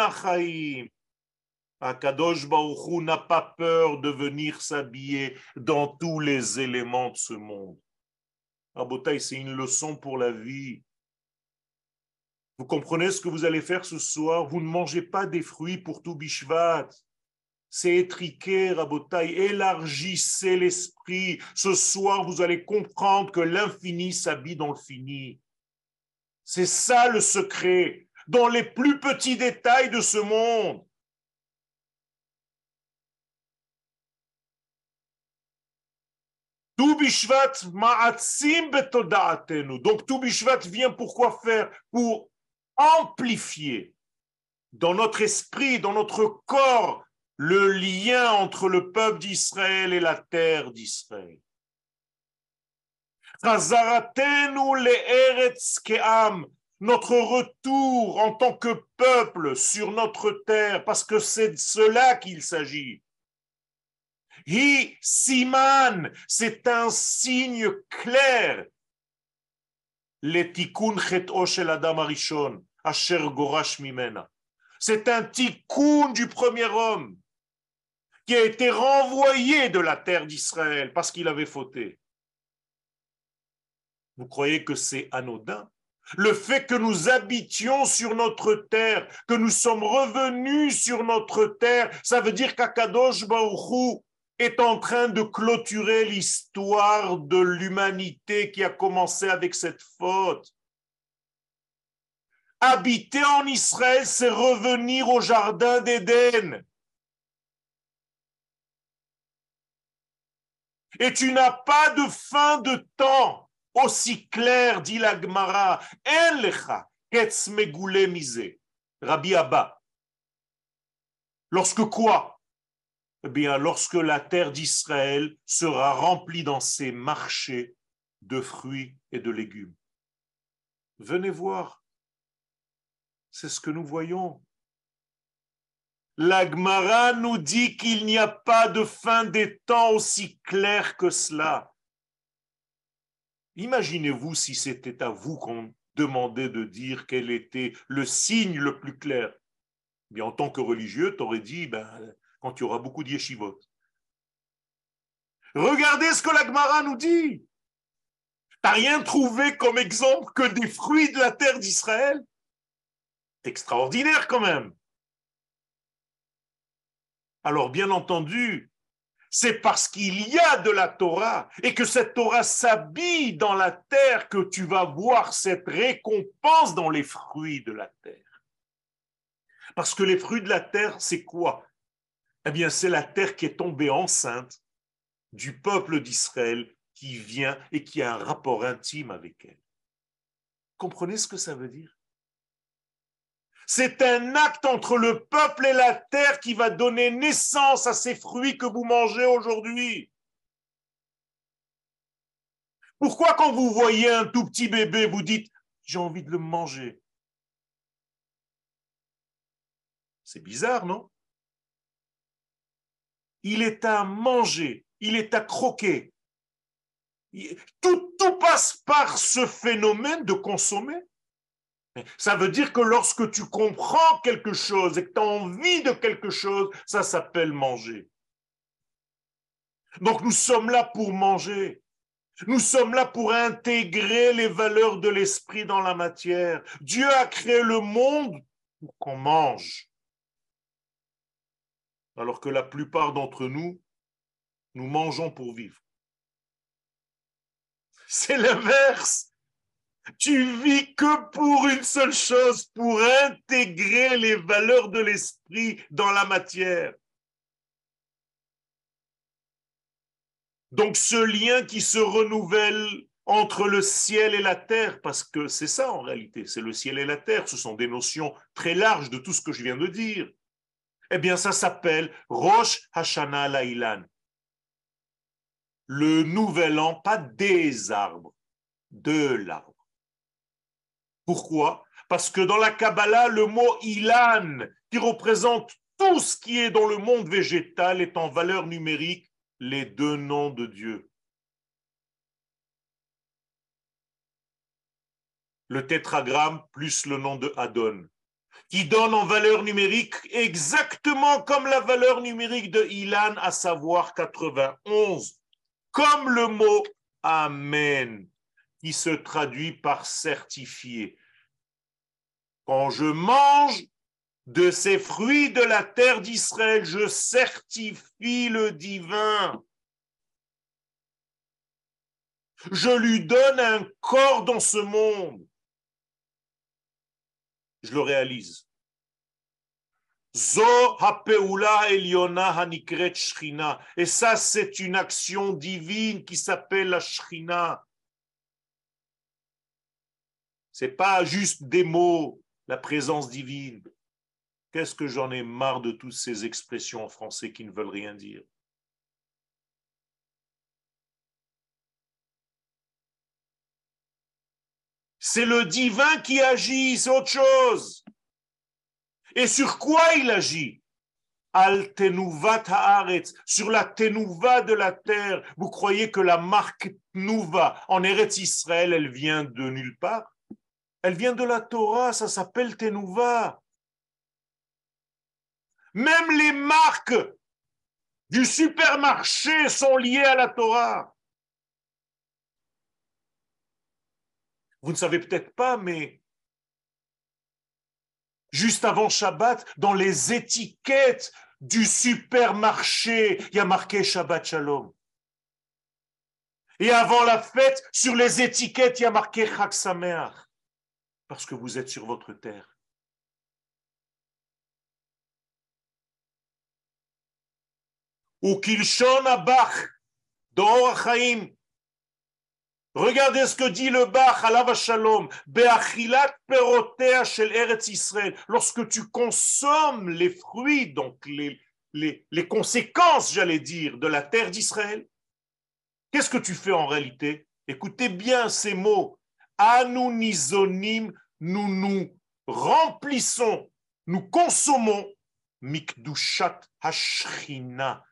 Speaker 1: Akadosh Baruchou n'a pas peur de venir s'habiller dans tous les éléments de ce monde. Abotai, c'est une leçon pour la vie. Vous comprenez ce que vous allez faire ce soir? Vous ne mangez pas des fruits pour tout Bishvat. C'est étriqué, Rabotai. Élargissez l'esprit. Ce soir, vous allez comprendre que l'infini s'habille dans le fini. C'est ça le secret, dans les plus petits détails de ce monde. Donc tout vient pour quoi faire? Pour amplifier dans notre esprit, dans notre corps, le lien entre le peuple d'Israël et la terre d'Israël. Notre retour en tant que peuple sur notre terre, parce que c'est de cela qu'il s'agit. Hi siman, c'est un signe clair. Le tikkun chet'o shel adam arishon, asher gorash mimena. C'est un tikkun du premier homme qui a été renvoyé de la terre d'Israël parce qu'il avait fauté. Vous croyez que c'est anodin? Le fait que nous habitions sur notre terre, que nous sommes revenus sur notre terre, ça veut dire qu'Akadosh Baruchou est en train de clôturer l'histoire de l'humanité qui a commencé avec cette faute. Habiter en Israël, c'est revenir au jardin d'Éden. Et tu n'as pas de fin de temps aussi clair, dit la Gemara. Rabbi Abba. Lorsque quoi? Eh bien, lorsque la terre d'Israël sera remplie dans ses marchés de fruits et de légumes. Venez voir. C'est ce que nous voyons. L'Agmara nous dit qu'il n'y a pas de fin des temps aussi clair que cela. Imaginez-vous si c'était à vous qu'on demandait de dire quel était le signe le plus clair. Bien, en tant que religieux, tu aurais dit, ben, quand il y aura beaucoup d'yeshivot. Regardez ce que la nous dit. T'as rien trouvé comme exemple que des fruits de la terre d'Israël? C'est extraordinaire quand même. Alors bien entendu, c'est parce qu'il y a de la Torah et que cette Torah s'habille dans la terre que tu vas voir cette récompense dans les fruits de la terre. Parce que les fruits de la terre, c'est quoi? Eh bien, c'est la terre qui est tombée enceinte du peuple d'Israël qui vient et qui a un rapport intime avec elle. Comprenez ce que ça veut dire? C'est un acte entre le peuple et la terre qui va donner naissance à ces fruits que vous mangez aujourd'hui. Pourquoi quand vous voyez un tout petit bébé, vous dites, j'ai envie de le manger? C'est bizarre, non? Il est à manger, il est à croquer. Tout, passe par ce phénomène de consommer. Ça veut dire que lorsque tu comprends quelque chose et que tu as envie de quelque chose, ça s'appelle manger. Donc nous sommes là pour manger. Nous sommes là pour intégrer les valeurs de l'esprit dans la matière. Dieu a créé le monde pour qu'on mange. Alors que la plupart d'entre nous, nous mangeons pour vivre. C'est l'inverse. Tu vis que pour une seule chose, pour intégrer les valeurs de l'esprit dans la matière. Donc ce lien qui se renouvelle entre le ciel et la terre, parce que c'est ça en réalité, c'est le ciel et la terre, ce sont des notions très larges de tout ce que je viens de dire. Eh bien, ça s'appelle Rosh Hashanah Lailan. Le nouvel an, pas des arbres, de l'arbre. Pourquoi? Parce que dans la Kabbalah, le mot Ilan, qui représente tout ce qui est dans le monde végétal, est en valeur numérique les deux noms de Dieu. Le tétragramme plus le nom de Adon, qui donne en valeur numérique exactement comme la valeur numérique de Ilan, à savoir 91, comme le mot Amen qui se traduit par certifié. Quand je mange de ces fruits de la terre d'Israël, je certifie le divin. Je lui donne un corps dans ce monde. Je le réalise. Et ça, c'est une action divine qui s'appelle la Shrina. C'est pas juste des mots, la présence divine. Qu'est-ce que j'en ai marre de toutes ces expressions en français qui ne veulent rien dire? C'est le divin qui agit, c'est autre chose. Et sur quoi il agit? Al sur la tenouva de la terre. Vous croyez que la marque Nouva en Eretz Israël, elle vient de nulle part? Elle vient de la Torah, ça s'appelle Tenouva. Même les marques du supermarché sont liées à la Torah. Vous ne savez peut-être pas, mais juste avant Shabbat, dans les étiquettes du supermarché, il y a marqué Shabbat Shalom. Et avant la fête, sur les étiquettes, il y a marqué Chag Sameach parce que vous êtes sur votre terre. Ou qu'il à Bach, dans Regardez ce que dit le Bach, à Shalom, Beachilat perotea shel Eretz Israël. Lorsque tu consommes les fruits, donc les, les, conséquences, j'allais dire, de la terre d'Israël, qu'est-ce que tu fais en réalité? Écoutez bien ces mots. Anunizonim, nous nous remplissons, nous consommons mikdushat hashrina,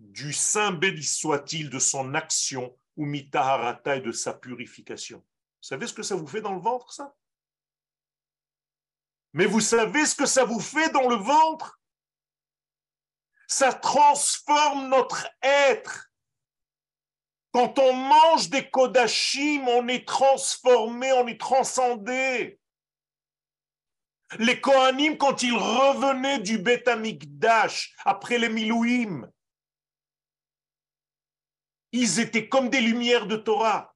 Speaker 1: du Saint béni soit-il de son action, ou mitaharata et de sa purification. Vous savez ce que ça vous fait dans le ventre, ça? Mais vous savez ce que ça vous fait dans le ventre? Ça transforme notre être. Quand on mange des kodachim, on est transformé, on est transcendé. Les Kohanim, quand ils revenaient du Beth Amikdash après les Milouim, ils étaient comme des lumières de Torah,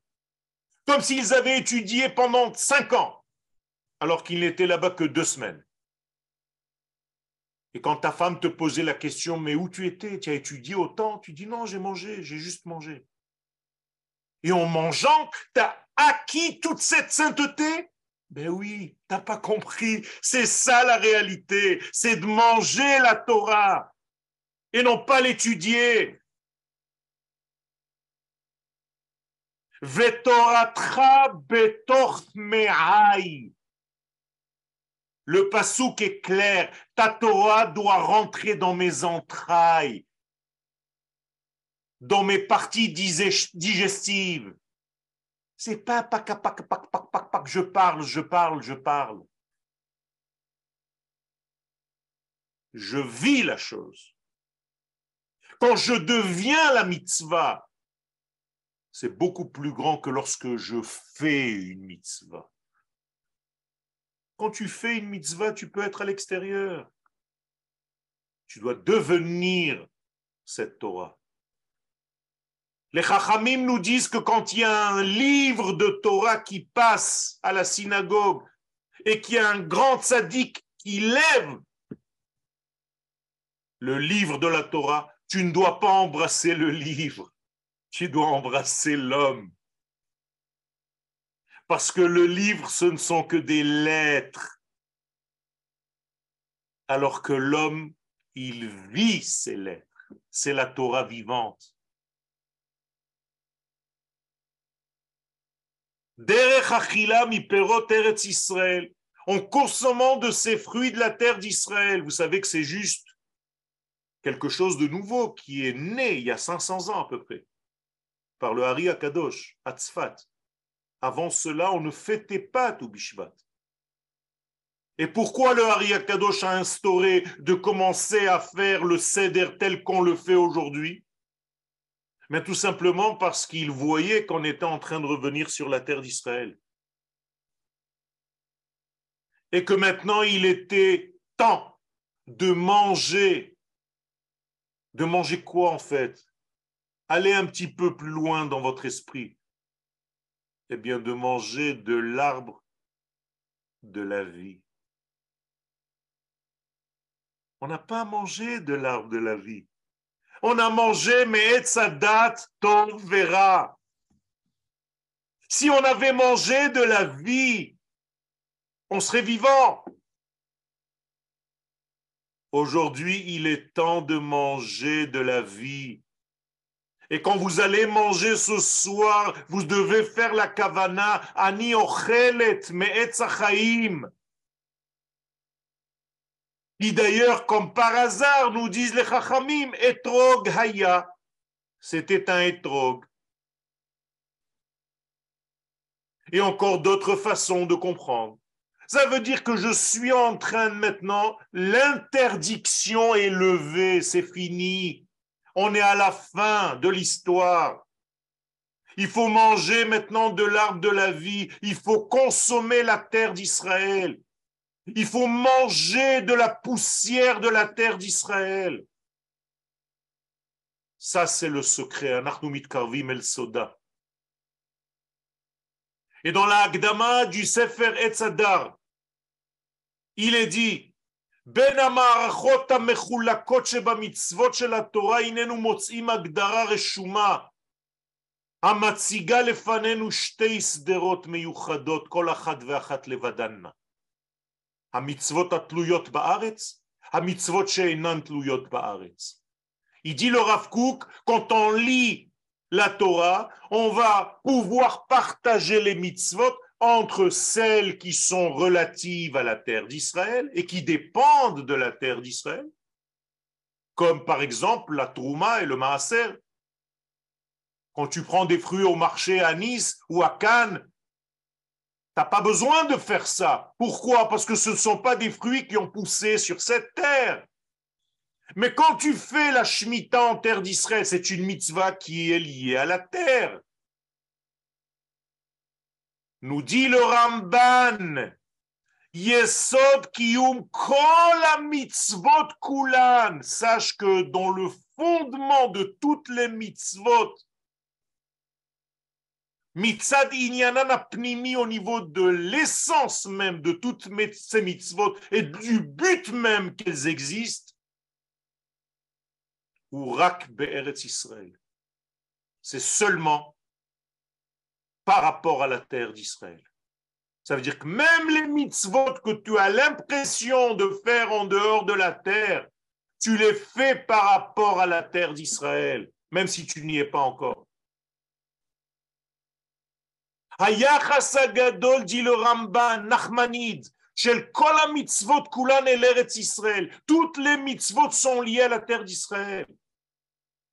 Speaker 1: comme s'ils avaient étudié pendant cinq ans, alors qu'ils n'étaient là-bas que deux semaines. Et quand ta femme te posait la question, mais où tu étais? Tu as étudié autant Tu dis non, j'ai mangé, j'ai juste mangé. Et en mangeant, tu as acquis toute cette sainteté? Ben oui, t'as pas compris. C'est ça la réalité. C'est de manger la Torah et non pas l'étudier. Le pasouk est clair. Ta Torah doit rentrer dans mes entrailles, dans mes parties digestives. C'est pas pac, pac, pac, pac, pac, pac, je parle, je parle, je parle. Je vis la chose. Quand je deviens la mitzvah, c'est beaucoup plus grand que lorsque je fais une mitzvah. Quand tu fais une mitzvah, tu peux être à l'extérieur. Tu dois devenir cette Torah. Les Chachamim nous disent que quand il y a un livre de Torah qui passe à la synagogue et qu'il y a un grand tzaddik qui lève le livre de la Torah, tu ne dois pas embrasser le livre tu dois embrasser l'homme. Parce que le livre, ce ne sont que des lettres. Alors que l'homme, il vit ces lettres. C'est la Torah vivante. En consommant de ces fruits de la terre d'Israël, vous savez que c'est juste quelque chose de nouveau qui est né il y a 500 ans à peu près par le Hari Akadosh, Atzfat. Avant cela, on ne fêtait pas tout Bishvat. Et pourquoi le Hari Akadosh a instauré de commencer à faire le Seder tel qu'on le fait aujourd'hui? Mais tout simplement parce qu'il voyait qu'on était en train de revenir sur la terre d'Israël. Et que maintenant il était temps de manger. De manger quoi en fait? Allez un petit peu plus loin dans votre esprit, eh bien de manger de l'arbre de la vie. On n'a pas mangé de l'arbre de la vie. On a mangé, mais date ton verra. Si on avait mangé de la vie, on serait vivant. Aujourd'hui, il est temps de manger de la vie. Et quand vous allez manger ce soir, vous devez faire la kavana ani ochelet me'etzachaim. Qui d'ailleurs, comme par hasard, nous disent les chachamim, etrog haya. C'était un etrog. Et encore d'autres façons de comprendre. Ça veut dire que je suis en train de maintenant, l'interdiction est levée, c'est fini. On est à la fin de l'histoire. Il faut manger maintenant de l'arbre de la vie. Il faut consommer la terre d'Israël. Il faut manger de la poussière de la terre d'Israël. Ça, c'est le secret. Soda. Et dans la Agdama du Sefer Etzadar, il est dit בין המערכות המחולקות שבמצוות של התורה הננו מוצאים הגדרה רשומה המציגה לפנינו שתי שדרות מיוחדות כל אחת ואחת לבדנה המצוות התלויות בארץ, המצוות שאינן תלויות בארץ. Il dit le Rav Kook, quand on lit la Torah, on va pouvoir partager les mitzvot entre celles qui sont relatives à la terre d'Israël et qui dépendent de la terre d'Israël, comme par exemple la Trouma et le Maaser. Quand tu prends des fruits au marché à Nice ou à Cannes, tu n'as pas besoin de faire ça. Pourquoi? Parce que ce ne sont pas des fruits qui ont poussé sur cette terre. Mais quand tu fais la Shemitah en terre d'Israël, c'est une mitzvah qui est liée à la terre. Nous dit le Ramban, Yesod kiyum kol mitzvot kulan. Sache que dans le fondement de toutes les mitzvot, mitzad inyanan apnimi au niveau de l'essence même de toutes ces mitzvot et du but même qu'elles existent, ou rak be'eretz Israël. C'est seulement par rapport à la terre d'Israël. Ça veut dire que même les mitzvot que tu as l'impression de faire en dehors de la terre, tu les fais par rapport à la terre d'Israël, même si tu n'y es pas encore. היחס הגדול, dit le Ramban, Nachmanid, של כל המצוות כולן אל ארץ ישראל. Toutes les mitzvot sont liées à la terre d'Israël.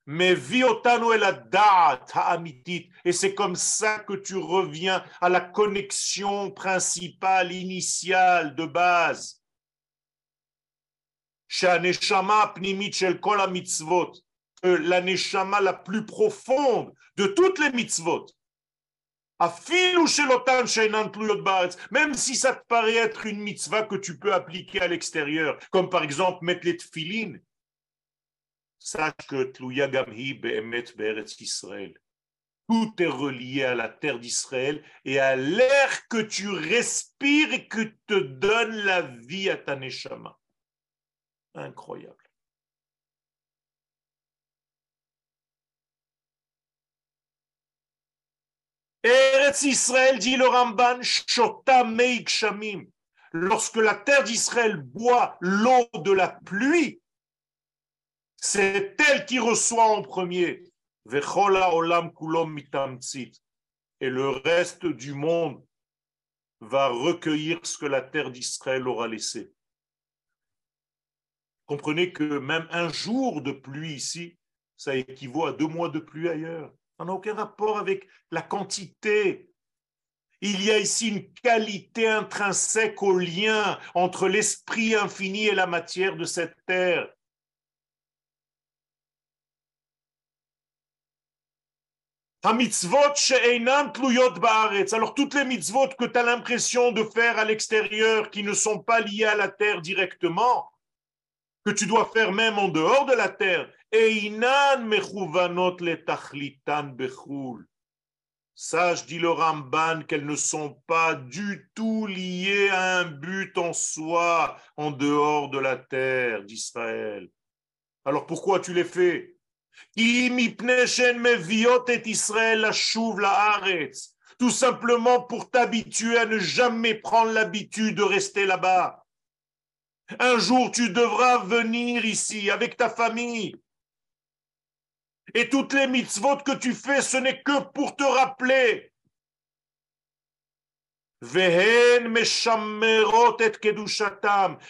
Speaker 1: Mais viotano la date ha'amitit. Et c'est comme ça que tu reviens à la connexion principale, initiale, de base. Que euh, la neshama la plus profonde de toutes les mitzvot, même si ça te paraît être une mitzvah que tu peux appliquer à l'extérieur, comme par exemple mettre les tefilines, sache que Israël. Tout est relié à la terre d'Israël et à l'air que tu respires et que te donne la vie à ta neshama. Incroyable. Eretz Israël, dit le Ramban, Shota Shamim. Lorsque la terre d'Israël boit l'eau de la pluie, c'est elle qui reçoit en premier. Et le reste du monde va recueillir ce que la terre d'Israël aura laissé. Comprenez que même un jour de pluie ici, ça équivaut à deux mois de pluie ailleurs. Ça n'a aucun rapport avec la quantité. Il y a ici une qualité intrinsèque au lien entre l'esprit infini et la matière de cette terre. Alors toutes les mitzvot que tu as l'impression de faire à l'extérieur qui ne sont pas liées à la terre directement, que tu dois faire même en dehors de la terre, bechul. Sache, dit le Ramban, qu'elles ne sont pas du tout liées à un but en soi, en dehors de la terre d'Israël. Alors pourquoi tu les fais? Tout simplement pour t'habituer à ne jamais prendre l'habitude de rester là-bas. Un jour, tu devras venir ici avec ta famille et toutes les mitzvot que tu fais, ce n'est que pour te rappeler.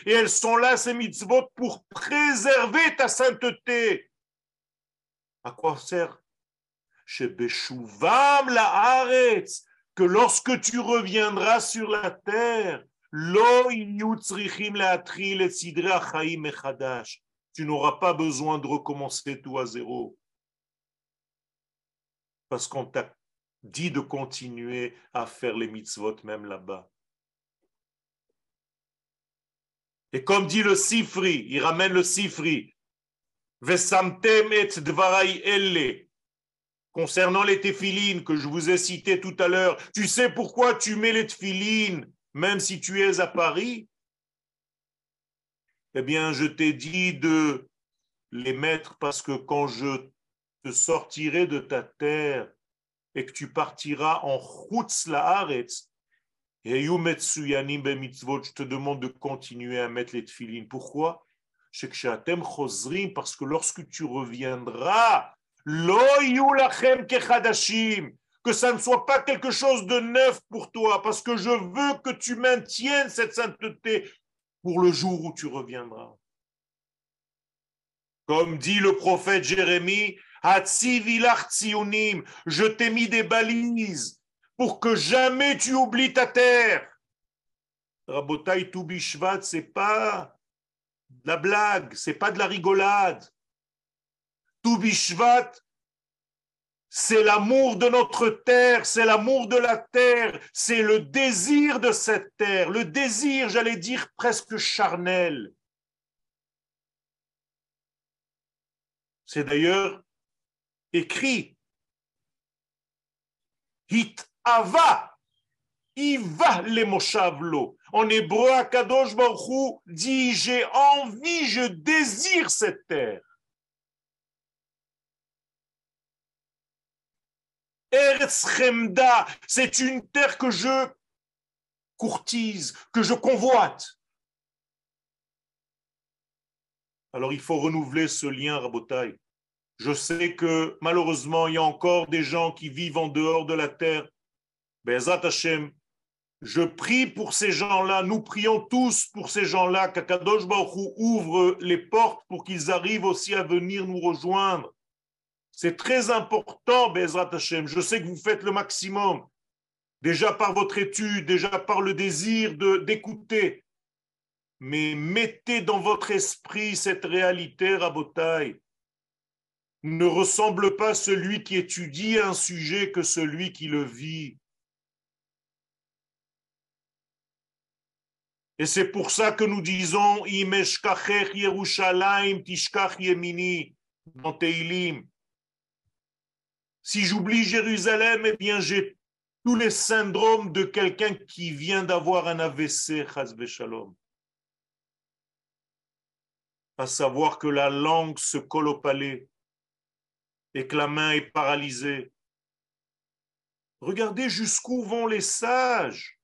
Speaker 1: Et elles sont là, ces mitzvot, pour préserver ta sainteté. À quoi sert? Que lorsque tu reviendras sur la terre, tu n'auras pas besoin de recommencer tout à zéro parce qu'on t'a dit de continuer à faire les mitzvot même là-bas. Et comme dit le Sifri, il ramène le Sifri, Vesamtem et dvarai elle. Concernant les téphilines que je vous ai citées tout à l'heure, tu sais pourquoi tu mets les téphilines même si tu es à Paris? Eh bien, je t'ai dit de les mettre parce que quand je te sortirai de ta terre et que tu partiras en Chutz Laaretz, et je te demande de continuer à mettre les tefilines. Pourquoi? Parce que lorsque tu reviendras, que ça ne soit pas quelque chose de neuf pour toi, parce que je veux que tu maintiennes cette sainteté pour le jour où tu reviendras. Comme dit le prophète Jérémie, je t'ai mis des balises pour que jamais tu oublies ta terre. Rabotai c'est pas la blague, c'est pas de la rigolade. Toubishvat, c'est l'amour de notre terre, c'est l'amour de la terre, c'est le désir de cette terre, le désir, j'allais dire, presque charnel. C'est d'ailleurs écrit Hit ava, iva le moshavlo. En hébreu, Akadosh Baruch dit J'ai envie, je désire cette terre. Eretz c'est une terre que je courtise, que je convoite. Alors il faut renouveler ce lien, Rabotai. Je sais que malheureusement, il y a encore des gens qui vivent en dehors de la terre. Bezat Hashem, je prie pour ces gens-là, nous prions tous pour ces gens-là, qu'Akadosh Baruch ouvre les portes pour qu'ils arrivent aussi à venir nous rejoindre. C'est très important, Bezrat Hashem. Je sais que vous faites le maximum, déjà par votre étude, déjà par le désir d'écouter. Mais mettez dans votre esprit cette réalité, Rabotai. Ne ressemble pas celui qui étudie un sujet que celui qui le vit. Et c'est pour ça que nous disons Yerushalayim Tishkach Yemini. Si j'oublie Jérusalem, eh bien j'ai tous les syndromes de quelqu'un qui vient d'avoir un AVC, Shalom. À savoir que la langue se colle au palais et que la main est paralysée. Regardez jusqu'où vont les sages.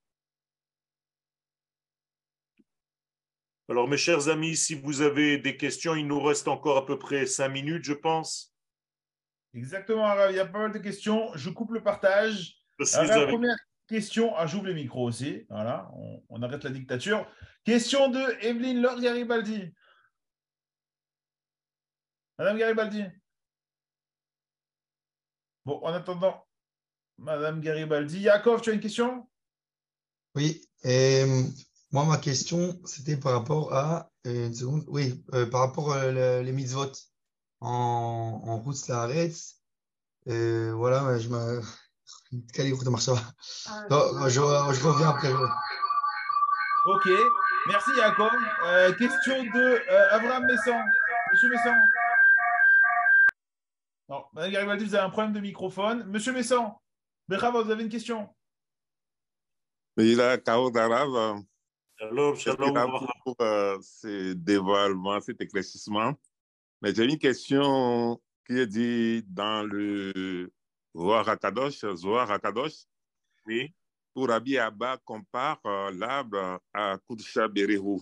Speaker 1: Alors, mes chers amis, si vous avez des questions, il nous reste encore à peu près cinq minutes, je pense.
Speaker 2: Exactement, il y a pas mal de questions. Je coupe le partage. la première question, ah, j'ouvre les micros aussi. Voilà, on, arrête la dictature. Question de Evelyne Lord Garibaldi. Madame Garibaldi. Bon, en attendant, Madame Garibaldi. Yakov, tu as une question?
Speaker 3: Oui. Et moi, ma question, c'était par rapport à, euh, une seconde, oui, euh, par rapport aux euh, les mitzvot en, en route la Euh, voilà, je me. (laughs) Calibre de marche je, je, reviens après.
Speaker 2: Ok, merci Jacob. question de Abraham Messan. Monsieur Messan. Non, Madame Garibaldi, vous avez un problème de microphone. Monsieur Messan, Berava, vous avez une question
Speaker 4: Il a Kao d'Arabe.
Speaker 1: Shalom, shalom.
Speaker 4: pour euh, ce dévoilement, cet éclaircissement. Mais j'ai une question qui est dit dans le Zohar Akadosh, Zohar Akadosh.
Speaker 1: Oui.
Speaker 4: Pour Rabbi Abba compare euh, l'arbre à Kudsha Berehu.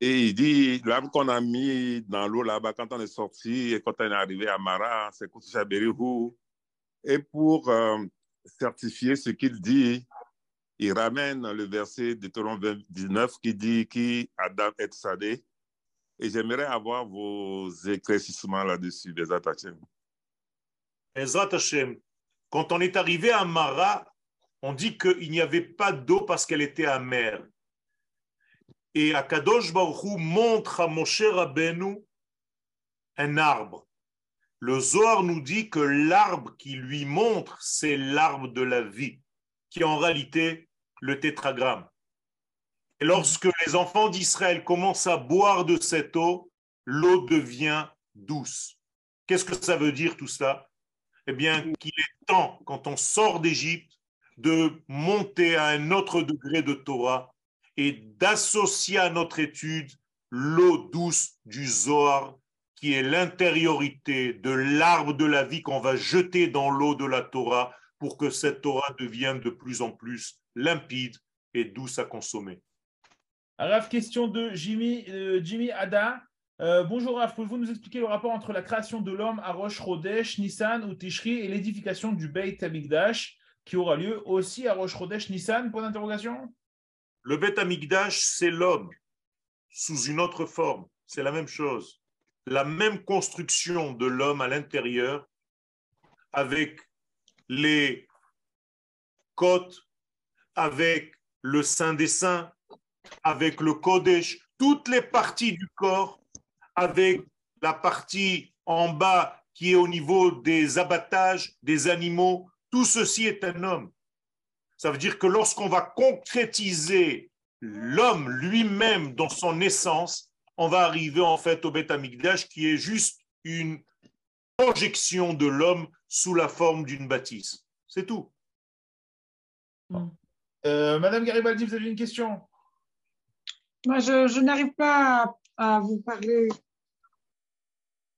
Speaker 4: Et il dit, l'arbre qu'on a mis dans l'eau là-bas quand on est sorti et quand on est arrivé à Mara, c'est Kudsha Berehu. Et pour euh, certifier ce qu'il dit, il ramène le verset de Toron 19 qui dit qui Adam et Sadé. Et j'aimerais avoir vos éclaircissements là-dessus, des Hashem.
Speaker 1: Ezrat Hashem. Quand on est arrivé à Mara, on dit qu'il n'y avait pas d'eau parce qu'elle était amère. Et Akadosh Baruch montre à Moshe Rabbeinu un arbre. Le Zohar nous dit que l'arbre qui lui montre, c'est l'arbre de la vie, qui en réalité le tétragramme. Lorsque les enfants d'Israël commencent à boire de cette eau, l'eau devient douce. Qu'est-ce que ça veut dire tout ça? Eh bien, qu'il est temps, quand on sort d'Égypte, de monter à un autre degré de Torah et d'associer à notre étude l'eau douce du Zohar, qui est l'intériorité de l'arbre de la vie qu'on va jeter dans l'eau de la Torah pour que cette Torah devienne de plus en plus limpide et douce à consommer.
Speaker 2: Raph, question de Jimmy, euh, Jimmy Ada. Euh, bonjour Raph, pouvez-vous nous expliquer le rapport entre la création de l'homme à Rosh Chodesh, Nissan ou Tishri et l'édification du Beit Amikdash qui aura lieu aussi à Rosh Chodesh, Nissan? Point d'interrogation.
Speaker 1: Le Beit Amikdash, c'est l'homme sous une autre forme. C'est la même chose. La même construction de l'homme à l'intérieur avec les côtes, avec le Saint des Saints, avec le Kodesh, toutes les parties du corps, avec la partie en bas qui est au niveau des abattages des animaux, tout ceci est un homme. Ça veut dire que lorsqu'on va concrétiser l'homme lui-même dans son essence, on va arriver en fait au Beth Amikdash qui est juste une projection de l'homme sous la forme d'une bâtisse. C'est tout.
Speaker 2: Mm. Euh, Madame Garibaldi, vous avez une question?
Speaker 5: Moi, je, n'arrive pas à, vous parler.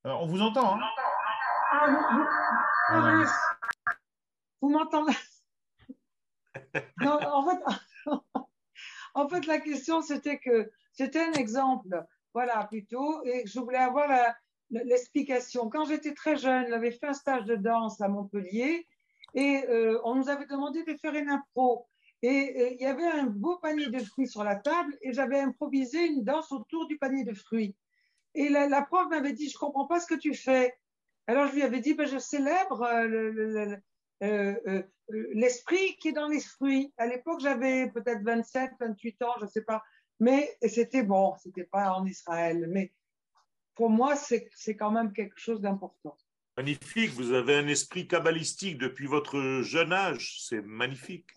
Speaker 2: on vous entend. Hein?
Speaker 5: Ah, vous, m'entendez? (laughs) Non, en fait, (laughs) en fait, la question, c'était que c'était un exemple, voilà, plutôt, et je voulais avoir l'explication. Quand j'étais très jeune, j'avais fait un stage de danse à Montpellier et euh, on nous avait demandé de faire une impro. Et il y avait un beau panier de fruits sur la table et j'avais improvisé une danse autour du panier de fruits. Et la, prof m'avait dit, je comprends pas ce que tu fais. Alors je lui avais dit, ben, je célèbre euh, euh, euh, l'esprit qui est dans les fruits. À l'époque, j'avais peut-être 27, 28 ans, je ne sais pas. Mais c'était bon, c'était pas en Israël. Mais pour moi, c'est quand même quelque chose d'important.
Speaker 1: Magnifique, vous avez un esprit kabbalistique depuis votre jeune âge, c'est magnifique.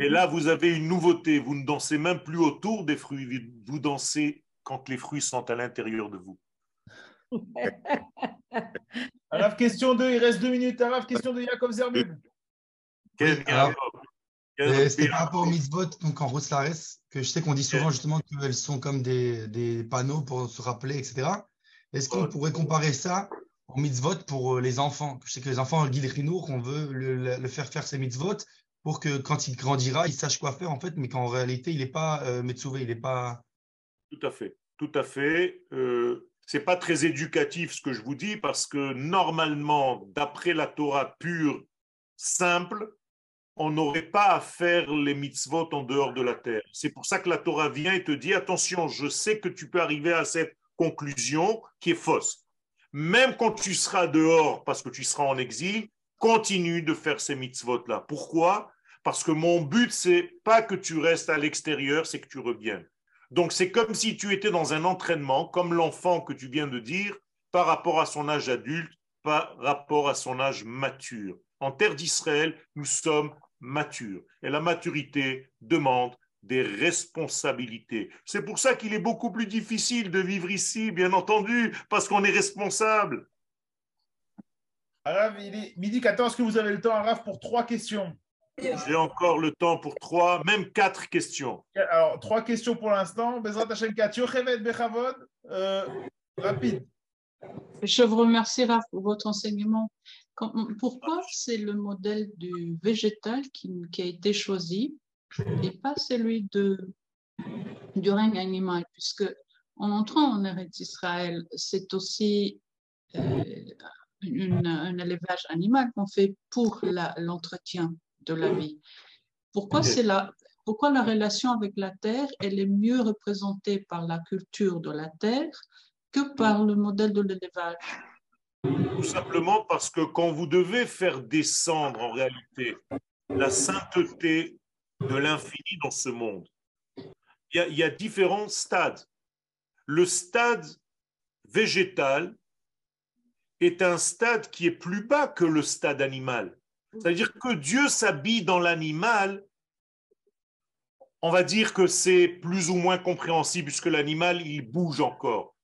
Speaker 1: Et là, vous avez une nouveauté, vous ne dansez même plus autour des fruits, vous dansez quand les fruits sont à l'intérieur de vous. (laughs)
Speaker 2: Alors, question 2, il reste deux minutes. Alors, question de Jacob Zerbub.
Speaker 3: C'était par rapport aux mitzvot, donc en Roslares, que je sais qu'on dit souvent justement qu'elles sont comme des, des, panneaux pour se rappeler, etc. Est-ce qu'on pourrait comparer ça aux mitzvot pour euh, les enfants? Je sais que les enfants, le guide Rinour, on veut le, le, faire faire ses mitzvot pour que quand il grandira, il sache quoi faire en fait, mais qu'en réalité, il n'est pas euh, il n'est pas
Speaker 1: tout à fait, tout à fait. Euh, c'est pas très éducatif ce que je vous dis parce que normalement, d'après la Torah pure, simple, on n'aurait pas à faire les mitzvot en dehors de la terre. C'est pour ça que la Torah vient et te dit attention, je sais que tu peux arriver à cette conclusion qui est fausse. Même quand tu seras dehors parce que tu seras en exil, continue de faire ces mitzvot là. Pourquoi? Parce que mon but c'est pas que tu restes à l'extérieur, c'est que tu reviennes. Donc c'est comme si tu étais dans un entraînement, comme l'enfant que tu viens de dire, par rapport à son âge adulte, par rapport à son âge mature. En terre d'Israël, nous sommes matures. Et la maturité demande des responsabilités. C'est pour ça qu'il est beaucoup plus difficile de vivre ici, bien entendu, parce qu'on est responsable.
Speaker 2: Arav, il est midi 14, est-ce que vous avez le temps, Arav, pour trois questions?
Speaker 1: J'ai encore le temps pour trois, même quatre questions.
Speaker 2: Alors, trois questions pour l'instant. Euh, rapide.
Speaker 6: Je vous remercie, Raph, pour votre enseignement. pourquoi c'est le modèle du végétal qui, a été choisi et pas celui de, du règne animal? Puisque en entrant en Eretz Israël, c'est aussi euh, un élevage animal qu'on fait pour l'entretien de la vie. Pourquoi, c'est la, pourquoi la relation avec la terre, elle est mieux représentée par la culture de la terre que par le modèle de l'élevage?
Speaker 1: Tout simplement parce que quand vous devez faire descendre en réalité la sainteté de l'infini dans ce monde, il y, a, il y a différents stades. Le stade végétal est un stade qui est plus bas que le stade animal. C'est-à-dire que Dieu s'habille dans l'animal, on va dire que c'est plus ou moins compréhensible puisque l'animal, il bouge encore.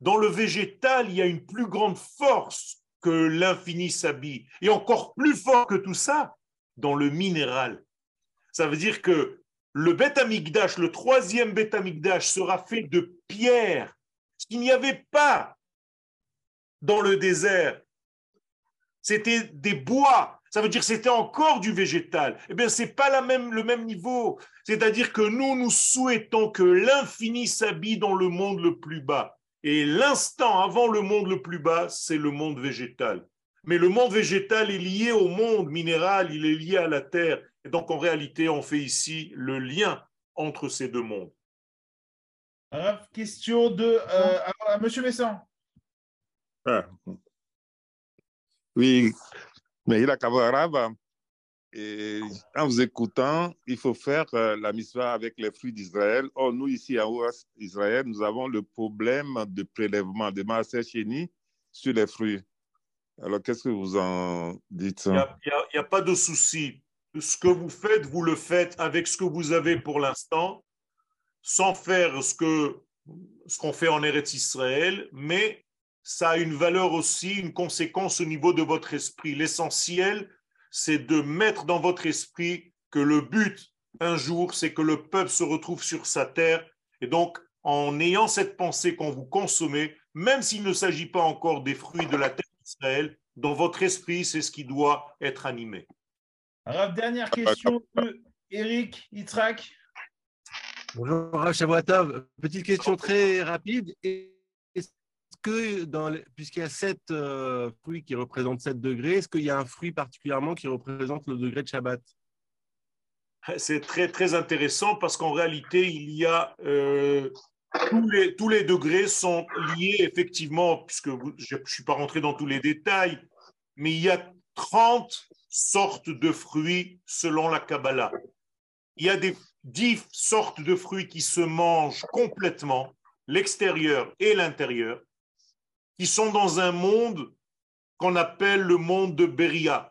Speaker 1: Dans le végétal, il y a une plus grande force que l'infini s'habille. Et encore plus fort que tout ça, dans le minéral. Ça veut dire que le bêta le troisième bêta sera fait de pierre, ce qu'il n'y avait pas dans le désert. C'était des bois ça veut dire que c'était encore du végétal. Eh bien, ce n'est pas la même, le même niveau. C'est-à-dire que nous, nous souhaitons que l'infini s'habille dans le monde le plus bas. Et l'instant avant le monde le plus bas, c'est le monde végétal. Mais le monde végétal est lié au monde minéral, il est lié à la terre. Et donc, en réalité, on fait ici le lien entre ces deux mondes.
Speaker 2: question de euh, à, Monsieur.
Speaker 4: Ah. Oui, mais il a arabe. Et en vous écoutant, il faut faire euh, la mission avec les fruits d'Israël. Or, nous, ici à Ouest Israël, nous avons le problème de prélèvement de Maaser Chéni sur les fruits. Alors, qu'est-ce que vous en dites?
Speaker 1: Il n'y a, pas de souci. Ce que vous faites, vous le faites avec ce que vous avez pour l'instant, sans faire ce que ce qu'on fait en Eretz Israël, mais ça a une valeur aussi, une conséquence au niveau de votre esprit. L'essentiel, c'est de mettre dans votre esprit que le but, un jour, c'est que le peuple se retrouve sur sa terre. Et donc, en ayant cette pensée qu'on vous consommez, même s'il ne s'agit pas encore des fruits de la terre d'Israël, dans votre esprit, c'est ce qui doit être animé.
Speaker 2: Alors, dernière question de Eric, Yitzhak.
Speaker 7: Bonjour, Shavuatov. Petite question très rapide. Puisqu'il y a sept euh, fruits qui représentent 7 degrés, est-ce qu'il y a un fruit particulièrement qui représente le degré de Shabbat?
Speaker 1: C'est très, très intéressant parce qu'en réalité, il y a euh, tous, les, tous les degrés sont liés effectivement, puisque je ne suis pas rentré dans tous les détails, mais il y a 30 sortes de fruits selon la Kabbalah. Il y a des dix sortes de fruits qui se mangent complètement, l'extérieur et l'intérieur, qui sont dans un monde qu'on appelle le monde de Beria.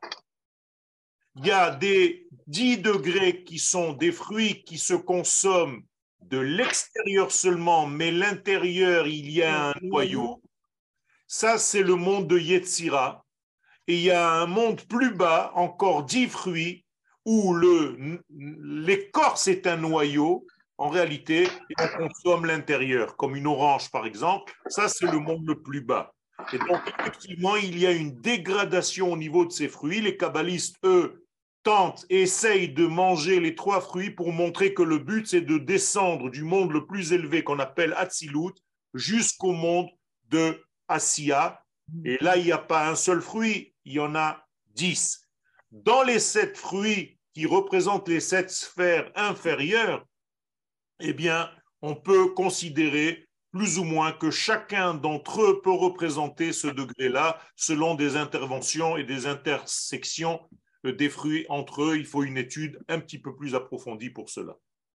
Speaker 1: Il y a des 10 degrés qui sont des fruits qui se consomment de l'extérieur seulement, mais l'intérieur, il y a un noyau. Ça, c'est le monde de Yetzira. Et il y a un monde plus bas, encore dix fruits, où l'écorce est un noyau, en réalité, on consomme l'intérieur, comme une orange par exemple. Ça, c'est le monde le plus bas. Et donc, effectivement, il y a une dégradation au niveau de ces fruits. Les kabbalistes, eux, tentent, essayent de manger les trois fruits pour montrer que le but, c'est de descendre du monde le plus élevé qu'on appelle Atzilut jusqu'au monde de Asiya. Et là, il n'y a pas un seul fruit, il y en a dix. Dans les sept fruits qui représentent les sept sphères inférieures, eh bien, on peut considérer plus ou moins que chacun d'entre eux peut représenter ce degré-là selon des interventions et des intersections des fruits entre eux. Il faut une étude un petit peu plus approfondie pour cela.